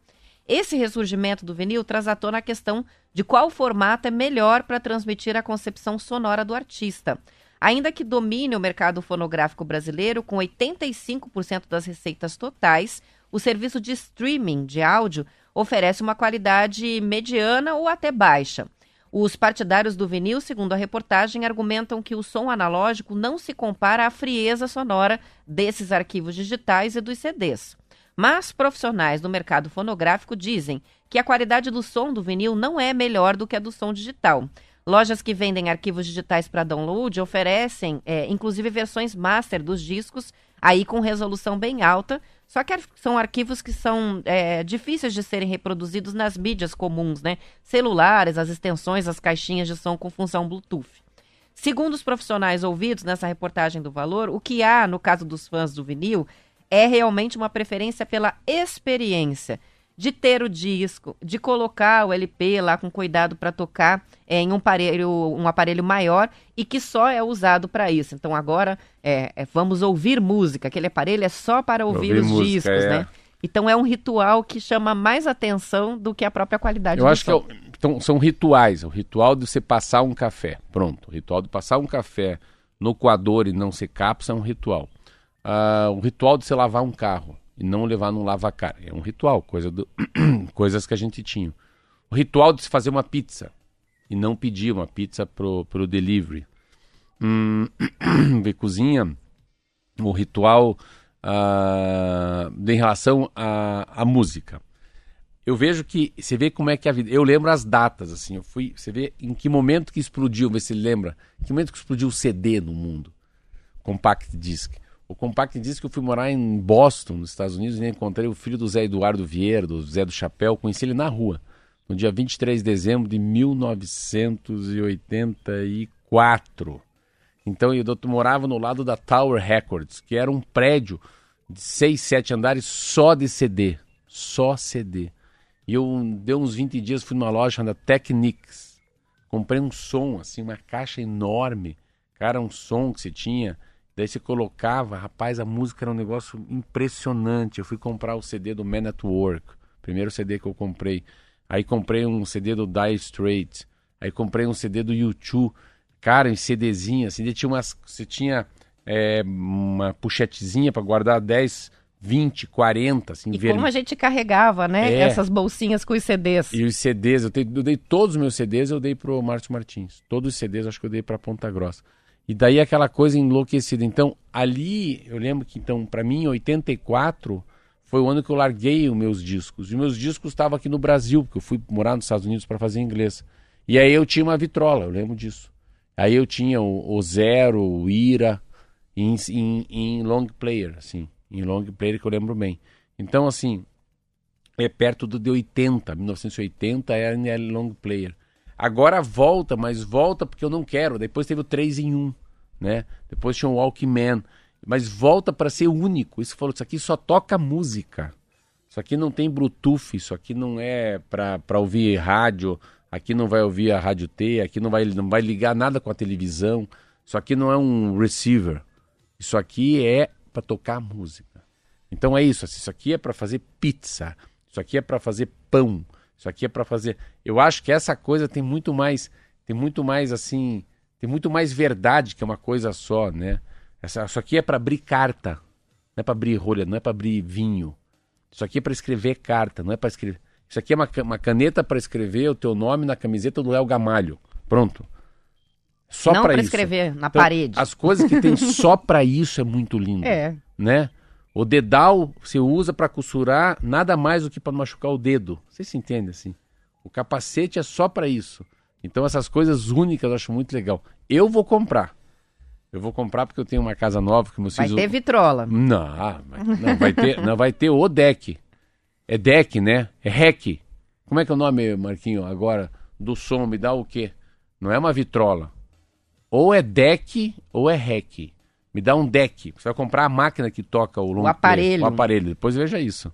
Esse ressurgimento do vinil traz à tona a questão de qual formato é melhor para transmitir a concepção sonora do artista. Ainda que domine o mercado fonográfico brasileiro com 85% das receitas totais, o serviço de streaming de áudio oferece uma qualidade mediana ou até baixa. Os partidários do vinil, segundo a reportagem, argumentam que o som analógico não se compara à frieza sonora desses arquivos digitais e dos CDs. Mas profissionais do mercado fonográfico dizem que a qualidade do som do vinil não é melhor do que a do som digital. Lojas que vendem arquivos digitais para download oferecem, é, inclusive, versões master dos discos, aí com resolução bem alta, só que são arquivos que são é, difíceis de serem reproduzidos nas mídias comuns, né? Celulares, as extensões, as caixinhas de som com função Bluetooth. Segundo os profissionais ouvidos nessa reportagem do Valor, o que há, no caso dos fãs do vinil, é realmente uma preferência pela experiência de ter o disco, de colocar o LP lá com cuidado para tocar é, em um aparelho, um aparelho maior e que só é usado para isso. Então agora é, é, vamos ouvir música. Aquele aparelho é só para ouvir, Ouvir os música, discos, é. né? Então é um ritual que chama mais atenção do que a própria qualidade Eu do acho que som. Então, são rituais. O ritual de você passar um café. Pronto. O ritual de passar um café no coador e não ser capsa é um ritual. Ah, o ritual de você lavar um carro e não levar num lavacar. É um ritual, coisa do... coisas que a gente tinha. O ritual de se fazer uma pizza e não pedir uma pizza pro, pro delivery. Hum, cozinha, o ritual ah, em relação à música. Eu vejo que você vê como é que é a vida. Eu lembro as datas assim. Eu fui, você vê em que momento que explodiu, vê se lembra. Em que momento que explodiu o CD no mundo? Compact disc. O Compact Disc eu fui morar em Boston, nos Estados Unidos, e encontrei o filho do Zé Eduardo Vieira, do Zé do Chapéu, conheci ele na rua, no dia 23 de dezembro de 1984. Então eu morava no lado da Tower Records, que era um prédio de seis, sete andares só de CD, só CD. E eu deu uns 20 dias fui numa loja chamada Technics, comprei um som assim, uma caixa enorme, cara, um som que você tinha Daí você colocava, rapaz, a música era um negócio impressionante. Eu fui comprar o CD do Man at Work, primeiro CD que eu comprei. Aí comprei um CD do Dire Straits. Aí comprei um CD do U2. Cara, em CDzinho, assim, tinha umas, você tinha é, uma puxetezinha para guardar 10, 20, 40, assim, E como a gente carregava, né, É. essas bolsinhas com os CDs. E os CDs, eu, te- eu dei todos os meus CDs, eu dei pro Márcio Martins. Todos os CDs, acho que eu dei pra Ponta Grossa. E daí aquela coisa enlouquecida. Então, ali, eu lembro que, então, para mim, em 84, foi o ano que eu larguei os meus discos. E os meus discos estavam aqui no Brasil, porque eu fui morar nos Estados Unidos para fazer inglês. E aí eu tinha uma vitrola, eu lembro disso. Aí eu tinha o, o Zero, o Ira, em, em, em long player, assim. Em long player que eu lembro bem. Então, assim, é perto do de 80, 1980 era em long player. Agora volta, mas volta porque eu não quero. Depois teve o 3 em 1, né? Depois tinha o Walkman, mas volta para ser único. Isso falou, isso aqui só toca música. Isso aqui não tem Bluetooth, isso aqui não é para ouvir rádio, aqui não vai ouvir a rádio T, aqui não vai não vai ligar nada com a televisão. Isso aqui não é um receiver. Isso aqui é para tocar música. Então é isso, assim, isso aqui é para fazer pizza, isso aqui é para fazer pão, isso aqui é para fazer. Eu acho que essa coisa tem muito mais, tem muito mais assim, tem muito mais verdade que uma coisa só, né? Essa, isso aqui é para abrir carta, não é para abrir rolha, não é para abrir vinho. Isso aqui é para escrever carta, não é para escrever. Isso aqui é uma, uma caneta para escrever o teu nome na camiseta do Léo Gamalho. Pronto. Só não para para isso. escrever na Então, parede. As coisas que tem só para isso é muito lindo É. né? O dedal você usa para costurar nada mais do que para machucar o dedo. Você se entende assim? O capacete é só para isso. Então essas coisas únicas eu acho muito legal. Eu vou comprar. Eu vou comprar porque eu tenho uma casa nova que meus Vai filhos ter vitrola. não, vai- não vai ter, não vai ter o deck. É deck, né? É rec. Como é que é o nome, Marquinho, agora do som? Me dá o quê? Não é uma vitrola. Ou é deck ou é rec. Me dá um deck. Você vai comprar a máquina que toca o long play, aparelho. O aparelho. Depois veja isso.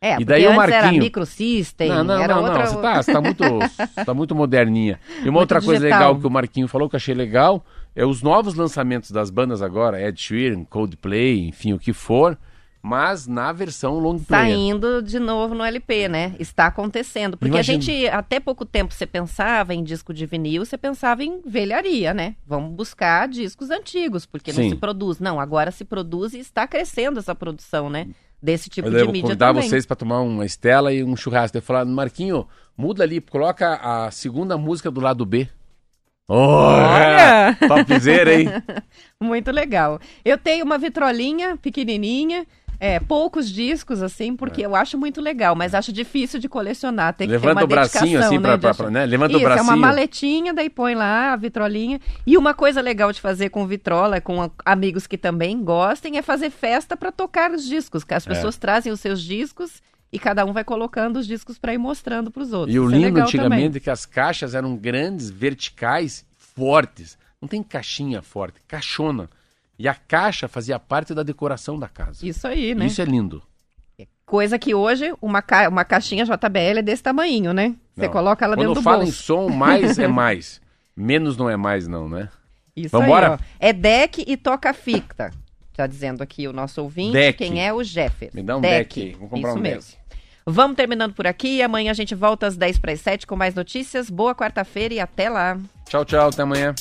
É, E daí o antes era Marquinho- microsystem, não, não, era não, outra... não. Você tá, você tá muito, você tá muito moderninha. E uma Muito outra coisa digital. legal que o Marquinho falou que eu achei legal é os novos lançamentos das bandas agora, Ed Sheeran, Coldplay, enfim, o que for, mas na versão long Tá player. indo de novo no LP, né? Está acontecendo. Porque Imagina. a gente, até pouco tempo, você pensava em disco de vinil, você pensava em velharia, né? Vamos buscar discos antigos, porque Sim. não se produz. Não, agora se produz e está crescendo essa produção, né? Desse tipo Eu de vou mídia convidar também. vocês para tomar uma estela e um churrasco. Eu falar, Marquinho, muda ali, coloca a segunda música do lado B. Olha! Topzera, hein? Muito legal. Eu tenho uma vitrolinha pequenininha, é, poucos discos, assim, porque eu acho muito legal, mas acho difícil de colecionar. Tem que ter É. Levanta uma o bracinho assim né, pra, pra- pra- né? Levanta Isso, o bracinho. é uma maletinha, daí põe lá a vitrolinha. E uma coisa legal de fazer com vitrola, com a- amigos que também gostem, é fazer festa para tocar os discos. Que as É. pessoas trazem os seus discos e cada um vai colocando os discos para ir mostrando para os outros. E o Isso é lindo legal antigamente também. é que as caixas eram grandes, verticais, fortes. Não tem caixinha forte, caixona. E a caixa fazia parte da decoração da casa. Isso aí, né? Isso é lindo. Coisa que hoje uma, ca... uma caixinha JBL é desse tamanho, né? Você Não. coloca ela Quando dentro do fala em bolso. som, mais é mais. Menos não é mais, não, né? Isso Vambora? aí, ó. É deck e toca ficta. Tá dizendo aqui o nosso ouvinte, Deck. quem é o Jeffer. Me dá um deck aí. Vamos comprar Isso um mesmo. deck. Vamos terminando por aqui. Amanhã a gente volta às 10 para as 7 com mais notícias. Boa quarta-feira e até lá. Tchau, tchau. Até amanhã.